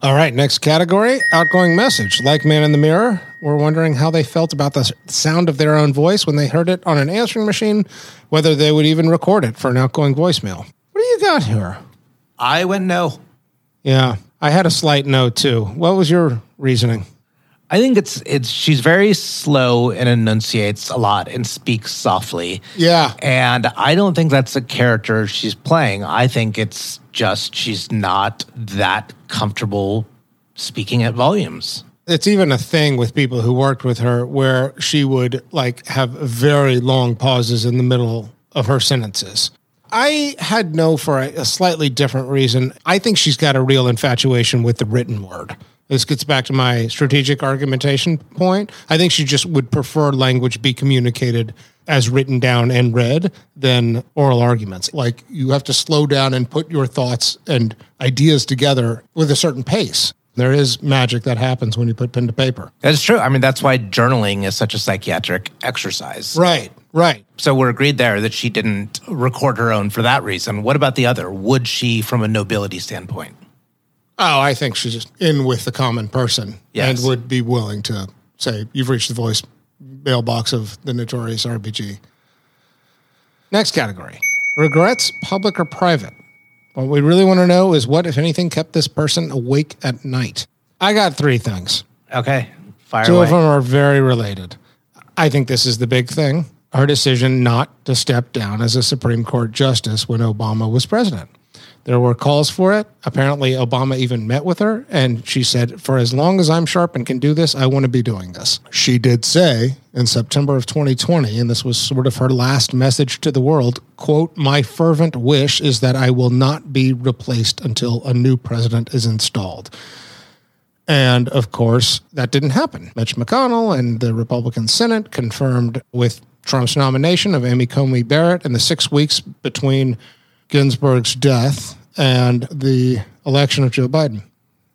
All right, next category outgoing message. Like Man in the Mirror, we're wondering how they felt about the sound of their own voice when they heard it on an answering machine, whether they would even record it for an outgoing voicemail. What do you got here? I went no. Yeah, I had a slight no too. What was your reasoning? I think it's it's she's very slow and enunciates a lot and speaks softly. Yeah. And I don't think that's a character she's playing. I think it's just she's not that comfortable speaking at volumes. It's even a thing with people who worked with her where she would like have very long pauses in the middle of her sentences. I had no for a, a slightly different reason. I think she's got a real infatuation with the written word. This gets back to my strategic argumentation point. I think she just would prefer language be communicated as written down and read than oral arguments. Like you have to slow down and put your thoughts and ideas together with a certain pace. There is magic that happens when you put pen to paper. That's true. I mean, that's why journaling is such a psychiatric exercise. Right, right. So we're agreed there that she didn't record her own for that reason. What about the other? Would she, from a nobility standpoint? Oh, I think she's just in with the common person Yes. and would be willing to say, You've reached the voice mailbox of the notorious RBG. Next category regrets, public or private. What we really want to know is what, if anything, kept this person awake at night. I got three things. Okay. Fire Two away. of them are very related. I think this is the big thing her decision not to step down as a Supreme Court justice when Obama was president. There were calls for it. Apparently, Obama even met with her, and she said, For as long as I'm sharp and can do this, I want to be doing this. She did say in September of 2020, and this was sort of her last message to the world quote, My fervent wish is that I will not be replaced until a new president is installed. And of course, that didn't happen. Mitch McConnell and the Republican Senate confirmed with Trump's nomination of Amy Coney Barrett in the six weeks between Ginsburg's death and the election of Joe Biden.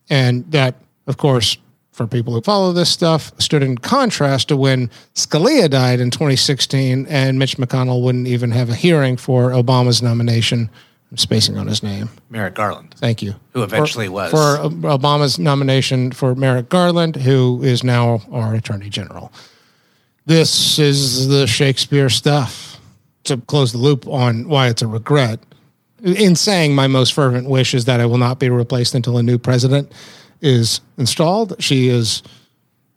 And that, of course, for people who follow this stuff, stood in contrast to when Scalia died in 2016 and Mitch McConnell wouldn't even have a hearing for Obama's nomination. I'm spacing on his name. Merrick Garland. Thank you. Who eventually for, was. For Obama's nomination for Merrick Garland, who is now our Attorney General. This is the Shakespeare stuff. To close the loop on why it's a regret, in saying my most fervent wish is that I will not be replaced until a new president is installed, she is,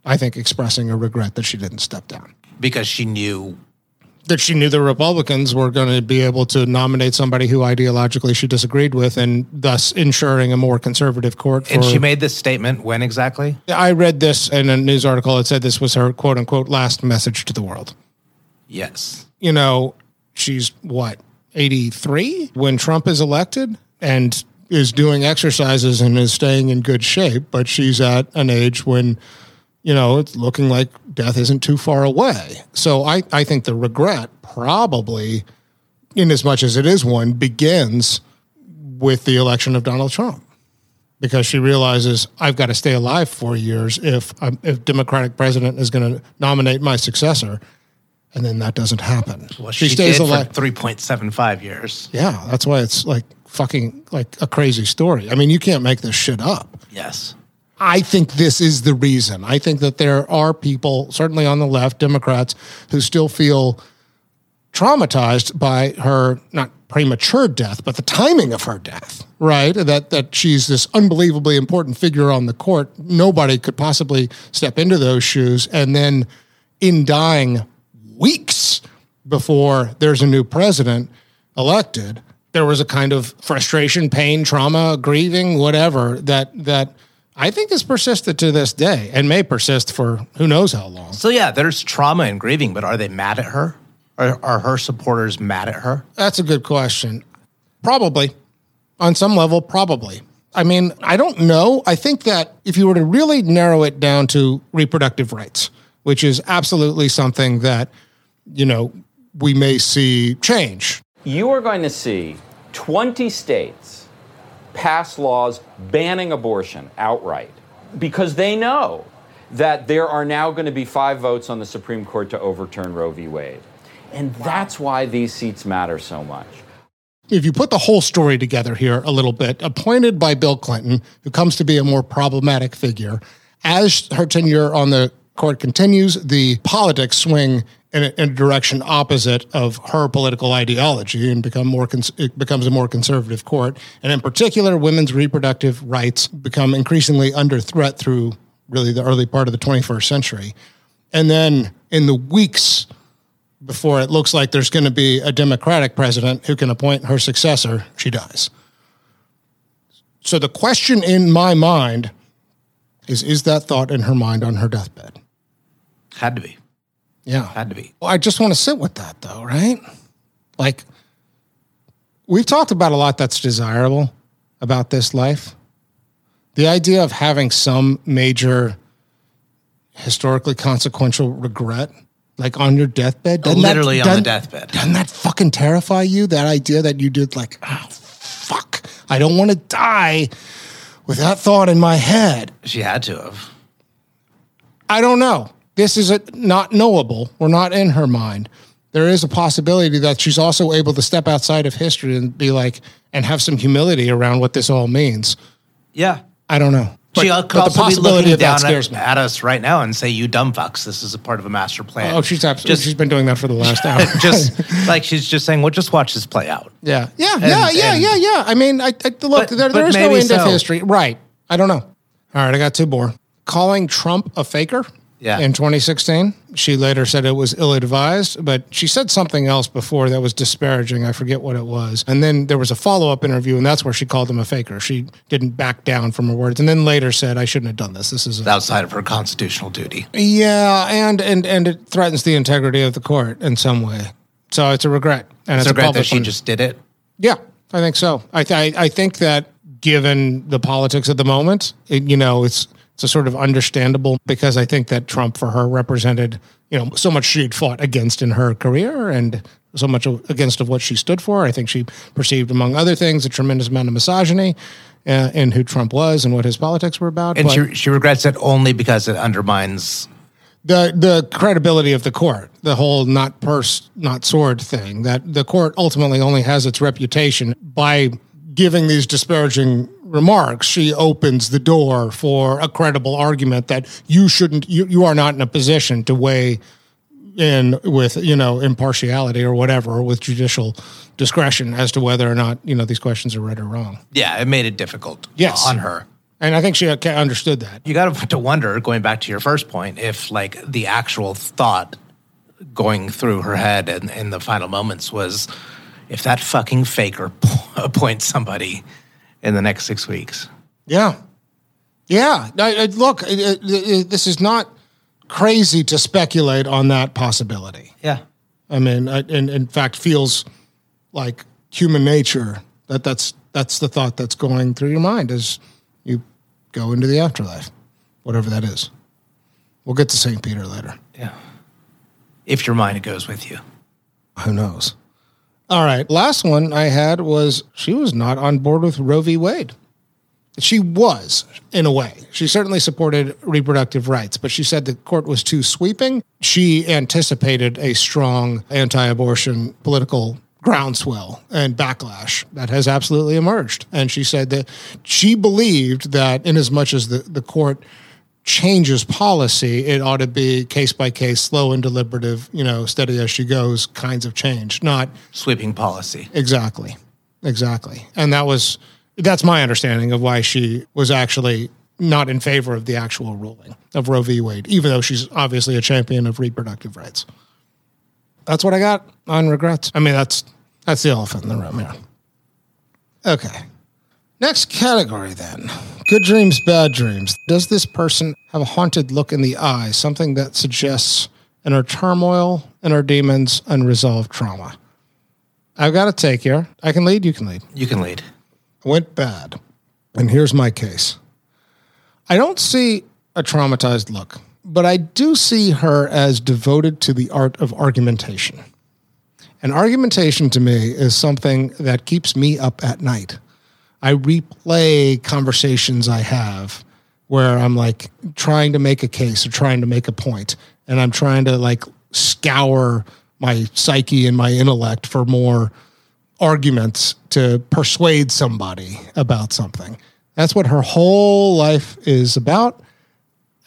I think, expressing a regret that she didn't step down. Because she knew That she knew the Republicans were going to be able to nominate somebody who ideologically she disagreed with and thus ensuring a more conservative court. For, And she made this statement when exactly? I read this in a news article. It said this was her quote unquote last message to the world. Yes. You know, she's what, 83 when Trump is elected and is doing exercises and is staying in good shape, but she's at an age when, you know, it's looking like death isn't too far away. So I, I think the regret probably, in as much as it is one, begins with the election of Donald Trump because she realizes I've got to stay alive four years if I'm, if Democratic president is going to nominate my successor, and then that doesn't happen. Well, she, she, stays alive. for 3.75 years. yeah, that's why it's like fucking like a crazy story. I mean, you can't make this shit up. Yes. I think this is the reason. I think that there are people, certainly on the left, Democrats, who still feel traumatized by her not premature death, but the timing of her death. Right? That that she's this unbelievably important figure on the court. Nobody could possibly step into those shoes, and then in dying weeks before there's a new president elected, there was a kind of frustration, pain, trauma, grieving, whatever that that I think has persisted to this day and may persist for who knows how long. So, yeah, there's trauma and grieving, but are they mad at her? Are, are her supporters mad at her? That's a good question. Probably. On some level, probably. I mean, I don't know. I think that if you were to really narrow it down to reproductive rights, which is absolutely something that, you know, we may see change. You are going to see 20 states pass laws banning abortion outright because they know that there are now going to be five votes on the Supreme Court to overturn Roe v. Wade. And that's why these seats matter so much. if you put the whole story together here a little bit, appointed by Bill Clinton, who comes to be a more problematic figure, as her tenure on the court continues, the politics swing in a, in a direction opposite of her political ideology and become more cons- it becomes a more conservative court. And in particular, women's reproductive rights become increasingly under threat through really the early part of the 21st century. And then in the weeks before it looks like there's going to be a Democratic president who can appoint her successor, she dies. So the question in my mind is is that thought in her mind on her deathbed? Had to be. Yeah. Had to be. Well, I just want to sit with that though, right? Like we've talked about a lot that's desirable about this life. The idea of having some major historically consequential regret like on your deathbed doesn't that- Literally on the deathbed. doesn't that fucking terrify you that idea that you did like oh fuck i don't want to die with that thought in my head She had to have. i don't know this is a, not knowable we're not in her mind there is a possibility that she's also able to step outside of history and be like and have some humility around what this all means Yeah. i don't know she But- could but the also be looking down at, at us right now and say, "You dumb fucks! This is a part of a master plan." oh she's absolutely Just- she's been doing that for the last hour just like she's just saying, "Well, just watch this play out." Yeah, yeah, And- yeah, yeah, and- yeah, yeah. I mean, I, I look, But- there, but there is no end of history, right? I don't know. All right, I got two more. Calling Trump a faker. Yeah. In 2016, she later said it was ill-advised, but she said something else before that was disparaging. I forget what it was. And then there was a follow-up interview, and that's where she called him a faker. She didn't back down from her words, and then later said, "I shouldn't have done this. This is a, outside of her constitutional duty. yeah, and and and it threatens the integrity of the court in some way. So it's a regret, and It's it's, a regret that she one. just did it. Yeah, I think so. I th- I I think that given the politics at the moment, it, you know, it's it's a sort of understandable because I think that Trump for her represented, you know, so much she'd fought against in her career and so much against of what she stood for. I think she perceived, among other things, a tremendous amount of misogyny uh, in who Trump was and what his politics were about. And But- she she regrets it only because it undermines. the the credibility of the court, the whole not purse, not sword thing. That the court ultimately only has its reputation by giving these disparaging remarks. She opens the door for a credible argument that you shouldn't, you, you are not in a position to weigh in with you know impartiality or whatever, or with judicial discretion as to whether or not you know these questions are right or wrong. Yeah, it made it difficult. Yes. on her. And I think she ca- understood that. You got to wonder, going back to your first point, if like the actual thought going through her head in, in the final moments was, if that fucking faker appoints somebody in the next six weeks. Yeah. Yeah. I, I, uh, look, it, it, it- this is not crazy to speculate on that possibility. Yeah. I mean, I, and in fact, feels like human nature that that's that's the thought that's going through your mind as you go into the afterlife, whatever that is. We'll get to St. Peter later. Yeah. If your mind goes with you. Who knows? All right. Last one I had was she was not on board with Roe v. Wade. She was, in a way. She certainly supported reproductive rights, but she said the court was too sweeping. She anticipated a strong anti abortion political groundswell and backlash that has absolutely emerged. And she said that she believed that, in as much as the, the court changes policy, it ought to be case by case, slow and deliberative, you know, steady as she goes kinds of change, not Sweeping policy. Exactly. Exactly. And that was that's my understanding of why she was actually not in favor of the actual ruling of Roe v. Wade, even though she's obviously a champion of reproductive rights. That's what I got on regrets. I mean, that's that's the elephant in the room here. Okay. Next category then. Good dreams, bad dreams. Does this person have a haunted look in the eye, something that suggests inner turmoil, inner demons, unresolved trauma? I've got a take here. I can lead, you can lead. You can lead. Went bad. And here's my case. I don't see a traumatized look, but I do see her as devoted to the art of argumentation. And argumentation to me is something that keeps me up at night. I replay conversations I have where I'm like trying to make a case or trying to make a point, and I'm trying to like scour my psyche and my intellect for more arguments to persuade somebody about something. That's what her whole life is about.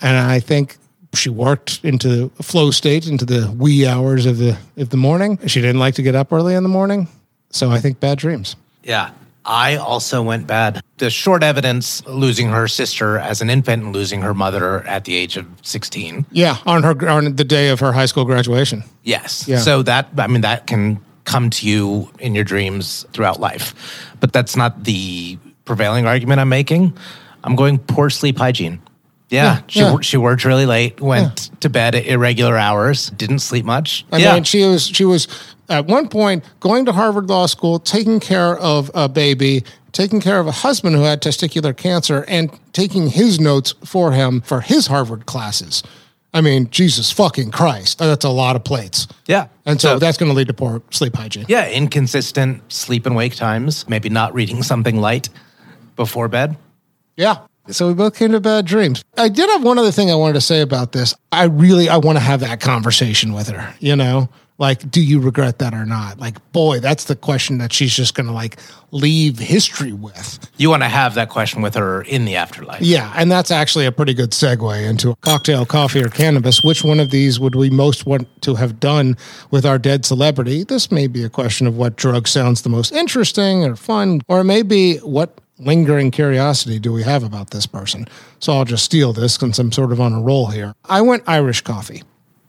And I think she worked into flow state into the wee hours of the of the morning. She didn't like to get up early in the morning. So I think bad dreams. Yeah. I also went bad. The short evidence losing her sister as an infant and losing her mother at the age of 16. Yeah, on her on the day of her high school graduation. Yes. Yeah. So that, I mean, that can come to you in your dreams throughout life. But that's not the prevailing argument I'm making. I'm going poor sleep hygiene. Yeah. Yeah, she, yeah. she worked really late, went to bed at irregular hours, didn't sleep much. I yeah. mean, she was she was at one point going to Harvard Law School, taking care of a baby, taking care of a husband who had testicular cancer, and taking his notes for him for his Harvard classes. I mean, Jesus fucking Christ, that's a lot of plates. yeah. And so, that's going to lead to poor sleep hygiene. Yeah, inconsistent sleep and wake times, maybe not reading something light before bed. Yeah. So we both came to bad dreams. I did have one other thing I wanted to say about this. I really I want to have that conversation with her, you know? Like do you regret that or not? Like boy, that's the question that she's just going to like leave history with. You want to have that question with her in the afterlife. Yeah, and that's actually a pretty good segue into a cocktail, coffee, or cannabis. Which one of these would we most want to have done with our dead celebrity? This may be a question of what drug sounds the most interesting or fun, or it may be what lingering curiosity do we have about this person. So I'll just steal this since I'm sort of on a roll here. I went Irish coffee,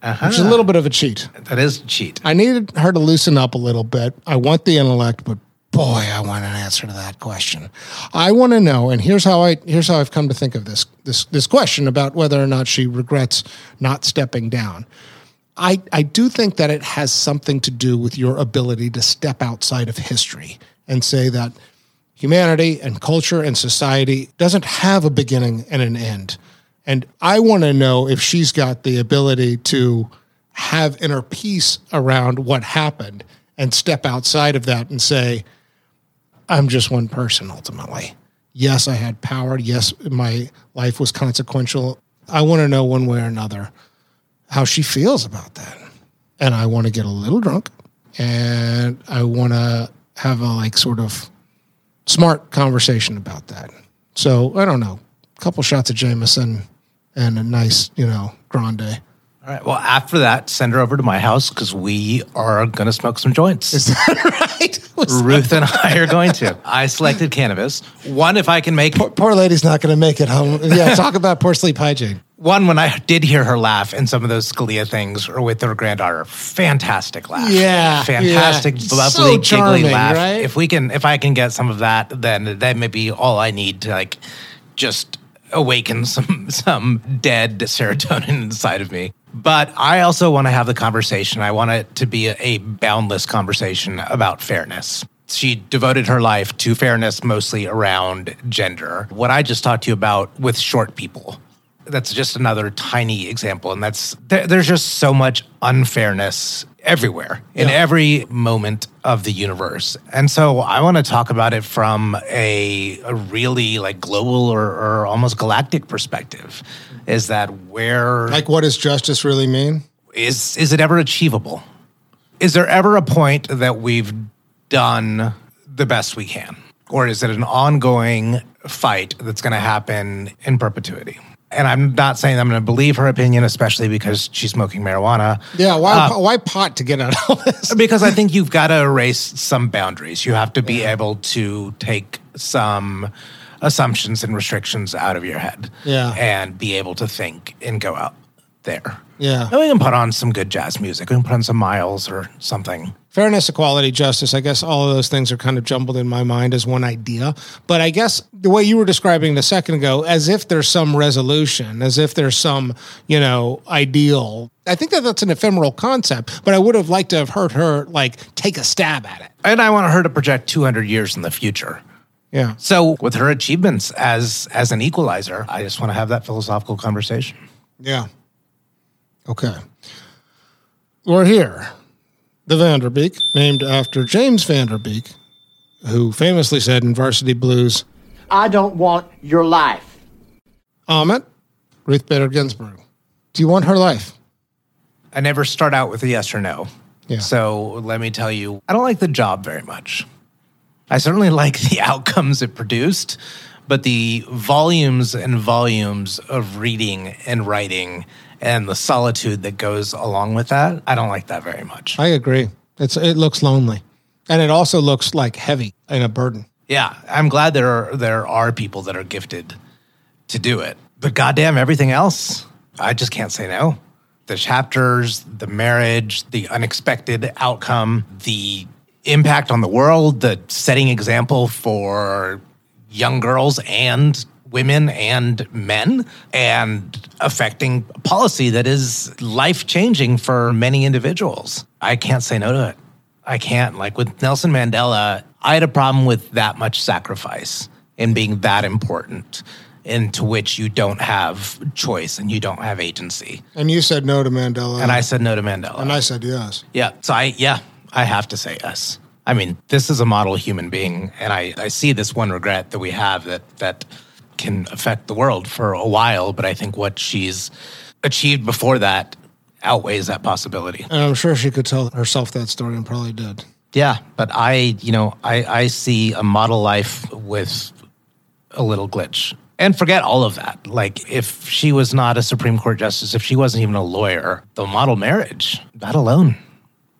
Uh-huh. which is a little bit of a cheat. That is a cheat. I needed her to loosen up a little bit. I want the intellect, but boy, I want an answer to that question. I want to know, and here's how I here's how I've come to think of this this this question about whether or not she regrets not stepping down. I, I do think that it has something to do with your ability to step outside of history and say that humanity and culture and society doesn't have a beginning and an end. And I want to know if she's got the ability to have inner peace around what happened and step outside of that and say, I'm just one person ultimately. Yes, I had power. Yes, my life was consequential. I want to know one way or another how she feels about that. And I want to get a little drunk and I want to have a like sort of smart conversation about that. So I don't know, a couple shots of Jameson and a nice, you know, grande. All right. Well, after that, send her over to my house because we are going to smoke some joints. Is that right? Ruth and I are going to. I selected cannabis. One, if I can make. Poor, poor lady's not going to make it home. Yeah, talk about poor sleep hygiene. One, when I did hear her laugh in some of those Scalia things or with her granddaughter, fantastic laugh. Yeah, Fantastic, yeah. bubbly, So charming, giggly laugh. right? If we can, if I can get some of that, then that may be all I need to like just awaken some some dead serotonin inside of me. But I also want to have the conversation. I want it to be a, a boundless conversation about fairness. She devoted her life to fairness mostly around gender. What I just talked to you about with short people. That's just another tiny example. And that's there, there's just so much unfairness everywhere in Yeah. every moment of the universe. And so I want to talk about it from a, a really like global or, or almost galactic perspective. Is that where Like, what does justice really mean? is is it ever achievable? Is there ever a point that we've done the best we can? Or is it an ongoing fight that's going to happen in perpetuity? And I'm not saying I'm going to believe her opinion, especially because she's smoking marijuana. Yeah, why, Uh, why pot to get out of all this? because I think you've got to erase some boundaries. You have to be able to take some assumptions and restrictions out of your head. Yeah. And be able to think and go out there. Yeah. And we can put on some good jazz music. We can put on some miles or something. Fairness, equality, justice. I guess all of those things are kind of jumbled in my mind as one idea. But I guess the way you were describing it a second ago, as if there's some resolution, as if there's some, you know, ideal. I think that that's an ephemeral concept, but I would have liked to have heard her like take a stab at it. And I want her to project 200 years in the future. Yeah. So with her achievements as as an equalizer, I just want to have that philosophical conversation. Yeah. Okay. We're here. The Vanderbeek, named after James Van Der Beek, who famously said in Varsity Blues, I don't want your life. Amit, Ruth Bader Ginsburg. Do you want her life? I never start out with a yes or no. Yeah. So let me tell you, I don't like the job very much. I certainly like the outcomes it produced, but the volumes and volumes of reading and writing and the solitude that goes along with that, I don't like that very much. I agree. It's it looks lonely, and it also looks like heavy and a burden. Yeah, I'm glad there are there are people that are gifted to do it. But goddamn everything else, I just can't say no. The chapters, the marriage, the unexpected outcome, the impact on the world, the setting example for young girls and women and men and affecting policy that is life changing for many individuals. I can't say no to it. I can't. Like with Nelson Mandela, I had a problem with that much sacrifice and being that important, into which you don't have choice and you don't have agency. And you said no to Mandela, And I said no to Mandela. and I said yes. Yeah. So I, yeah, I have to say yes. I mean, this is a model human being, and I, I see this one regret that we have that that can affect the world for a while. But I think what she's achieved before that outweighs that possibility. And I'm sure she could tell herself that story and probably did. Yeah, but I, you know, I, I see a model life with a little glitch. And forget all of that. Like, if she was not a Supreme Court justice, if she wasn't even a lawyer, the model marriage, that alone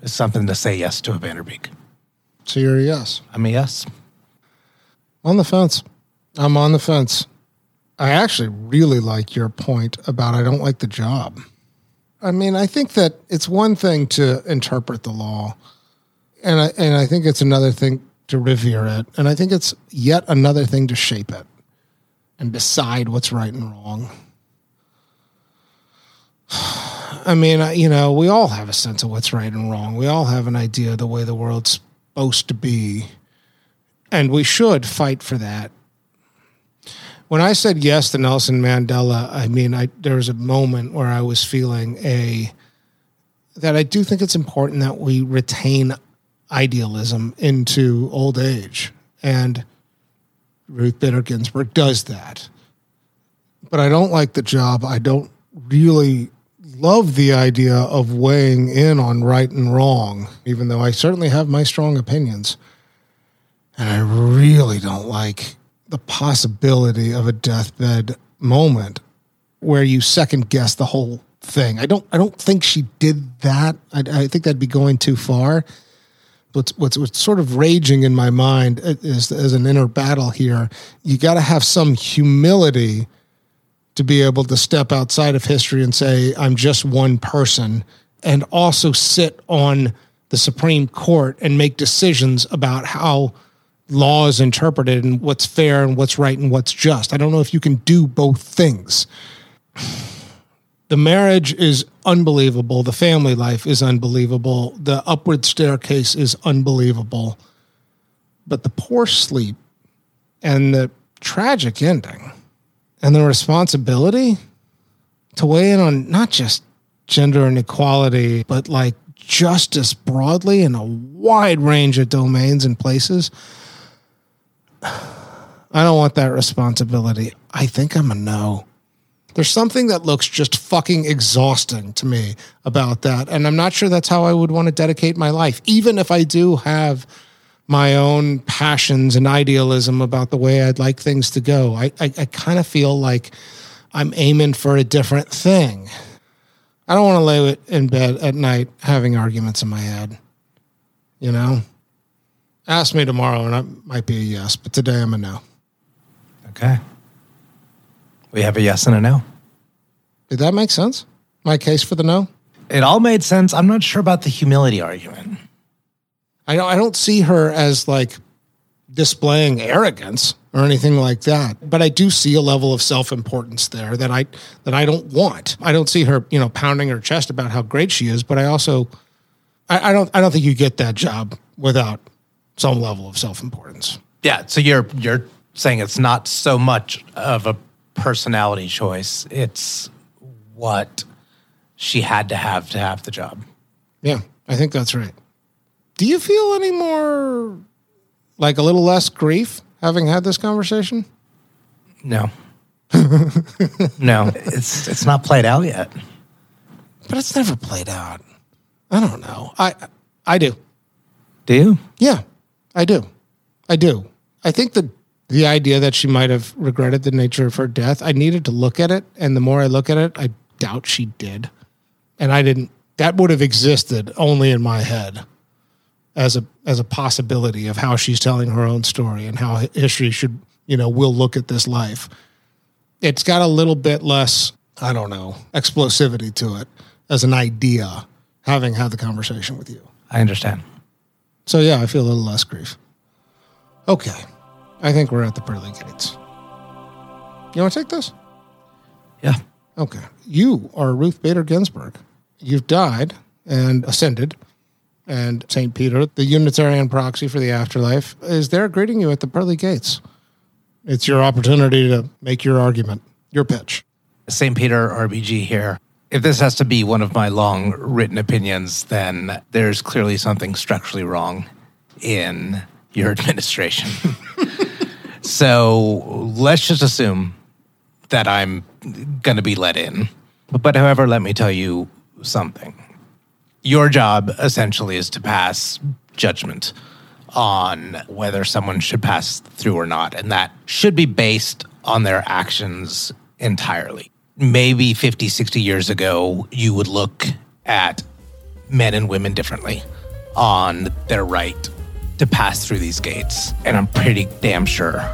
is something to say yes to a Vanderbeek. So you're a yes. I'm a yes. On the fence. I'm on the fence. I actually really like your point about I don't like the job. I mean, I think that it's one thing to interpret the law, and I, and I think it's another thing to revere it, and I think it's yet another thing to shape it and decide what's right and wrong. I mean, you know, we all have a sense of what's right and wrong. We all have an idea of the way the world's supposed to be, and we should fight for that. When I said yes to Nelson Mandela, I mean, I, there was a moment where I was feeling a that I do think it's important that we retain idealism into old age, and Ruth Bader Ginsburg does that. But I don't like the job. I don't really love the idea of weighing in on right and wrong, even though I certainly have my strong opinions. And I really don't like the possibility of a deathbed moment where you second guess the whole thing. I don't I don't think she did that. I, I think that'd be going too far. But what's what's sort of raging in my mind is as an inner battle here. You got to have some humility to be able to step outside of history and say I'm just one person, and also sit on the Supreme Court and make decisions about how law is interpreted and what's fair and what's right and what's just. I don't know if you can do both things. The marriage is unbelievable. The family life is unbelievable. The upward staircase is unbelievable. But the poor sleep and the tragic ending and the responsibility to weigh in on not just gender inequality, but like justice broadly in a wide range of domains and places. I don't want that responsibility. I think I'm a no. There's something that looks just fucking exhausting to me about that. And I'm not sure that's how I would want to dedicate my life, even if I do have my own passions and idealism about the way I'd like things to go. I, I, I kind of feel like I'm aiming for a different thing. I don't want to lay in bed at night having arguments in my head. You know? Ask me tomorrow and I might be a yes, but today I'm a no. Okay. We have a yes and a no. Did that make sense? My case for the no? It all made sense. I'm not sure about the humility argument. I don't I don't see her as like displaying arrogance or anything like that. But I do see a level of self-importance there that I that I don't want. I don't see her, you know, pounding her chest about how great she is, but I also I, I don't I don't think you get that job without some level of self-importance. Yeah. So you're you're saying it's not so much of a personality choice. It's what she had to have to have the job. Yeah, I think that's right. Do you feel any more like a little less grief having had this conversation? No. no. It's it's not played out yet. But it's never played out. I don't know. I I do. Do you? Yeah, I do. I do. I think that the idea that she might have regretted the nature of her death, I needed to look at it. And the more I look at it, I doubt she did. And I didn't, that would have existed only in my head as a, as a possibility of how she's telling her own story and how history should, you know, will look at this life. It's got a little bit less, I don't know, explosivity to it as an idea, having had the conversation with you. I understand. So yeah, I feel a little less grief. Okay. I think we're at the pearly gates. You want to take this? Yeah. Okay. You are Ruth Bader Ginsburg. You've died and ascended, and St. Peter, the Unitarian proxy for the afterlife, is there greeting you at the pearly gates. It's your opportunity to make your argument, your pitch. St. Peter RBG here. If this has to be one of my long written opinions, then there's clearly something structurally wrong in your administration. so let's just assume that I'm going to be let in. But however, let me tell you something. Your job essentially is to pass judgment on whether someone should pass through or not. And that should be based on their actions entirely. Maybe 50, 60 years ago, you would look at men and women differently on their right to pass through these gates. And I'm pretty damn sure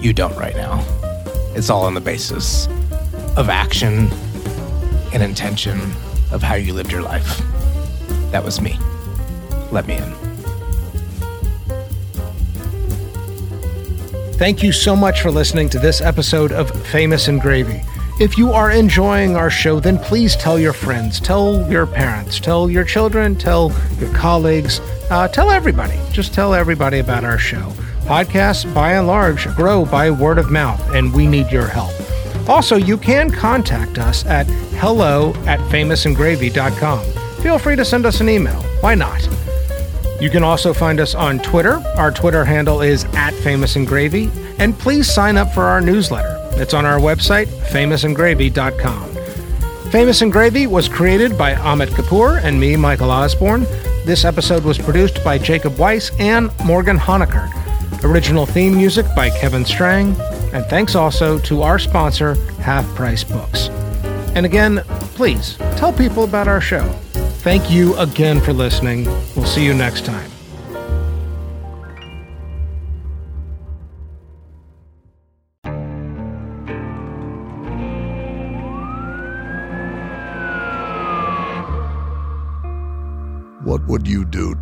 you don't right now. It's all on the basis of action and intention of how you lived your life. That was me. Let me in. Thank you so much for listening to this episode of Famous and Gravy. If you are enjoying our show, then please tell your friends, tell your parents, tell your children, tell your colleagues, uh, tell everybody. Just tell everybody about our show. Podcasts, by and large, grow by word of mouth, and we need your help. Also, you can contact us at hello at famousandgravy.com. Feel free to send us an email. Why not? You can also find us on Twitter. Our Twitter handle is at famousandgravy. And please sign up for our newsletter. It's on our website, famousandgravy.com. Famous and Gravy was created by Amit Kapoor and me, Michael Osborne. This episode was produced by Jacob Weiss and Morgan Honaker. Original theme music by Kevin Strang. And thanks also to our sponsor, Half Price Books. And again, please tell people about our show. Thank you again for listening. We'll see you next time.